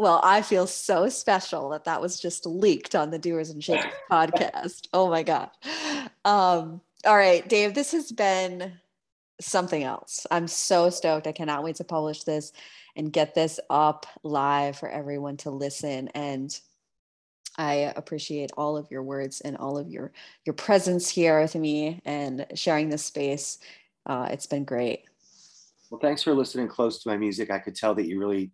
Well, I feel so special that that was just leaked on the Doers and Shakers podcast. Oh my God. Um, all right, Dave, this has been something else. I'm so stoked. I cannot wait to publish this and get this up live for everyone to listen. And I appreciate all of your words and all of your your presence here with me and sharing this space. Uh, it's been great. Well, thanks for listening close to my music. I could tell that you really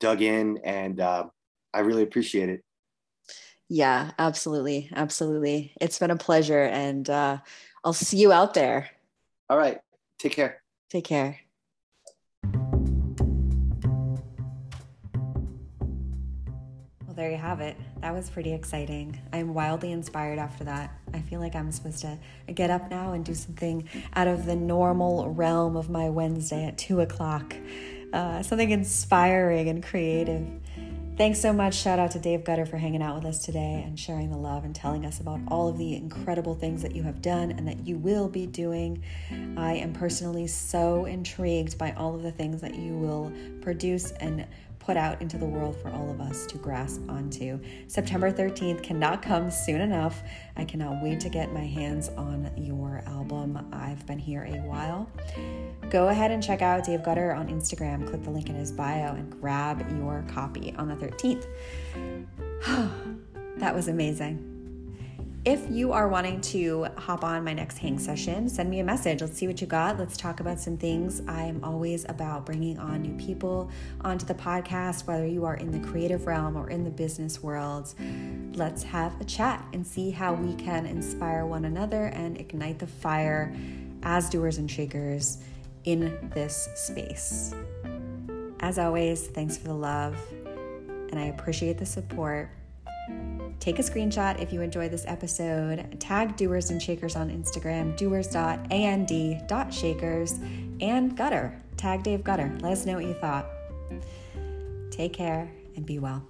dug in, and uh, I really appreciate it. Yeah, absolutely, absolutely. It's been a pleasure, and uh, I'll see you out there. All right. Take care. Take care. Well, there you have it. That was pretty exciting. I'm wildly inspired after that. I feel like I'm supposed to get up now and do something out of the normal realm of my Wednesday at two o'clock. Uh, something inspiring and creative. Thanks so much. Shout out to Dave Gutter for hanging out with us today and sharing the love and telling us about all of the incredible things that you have done and that you will be doing. I am personally so intrigued by all of the things that you will produce and put out into the world for all of us to grasp onto. September 13th cannot come soon enough. I cannot wait to get my hands on your album. I've been here a while. Go ahead and check out Dave Gutter on Instagram. Click the link in his bio and grab your copy on the 13th. that was amazing. If you are wanting to hop on my next hang session, send me a message. Let's see what you got. Let's talk about some things. I am always about bringing on new people onto the podcast, whether you are in the creative realm or in the business world. Let's have a chat and see how we can inspire one another and ignite the fire as doers and shakers in this space. As always, thanks for the love, and I appreciate the support. Take a screenshot if you enjoy this episode. Tag Doers and Shakers on Instagram, doers.and.shakers, and Gutter. Tag Dave Gutter. Let us know what you thought. Take care and be well.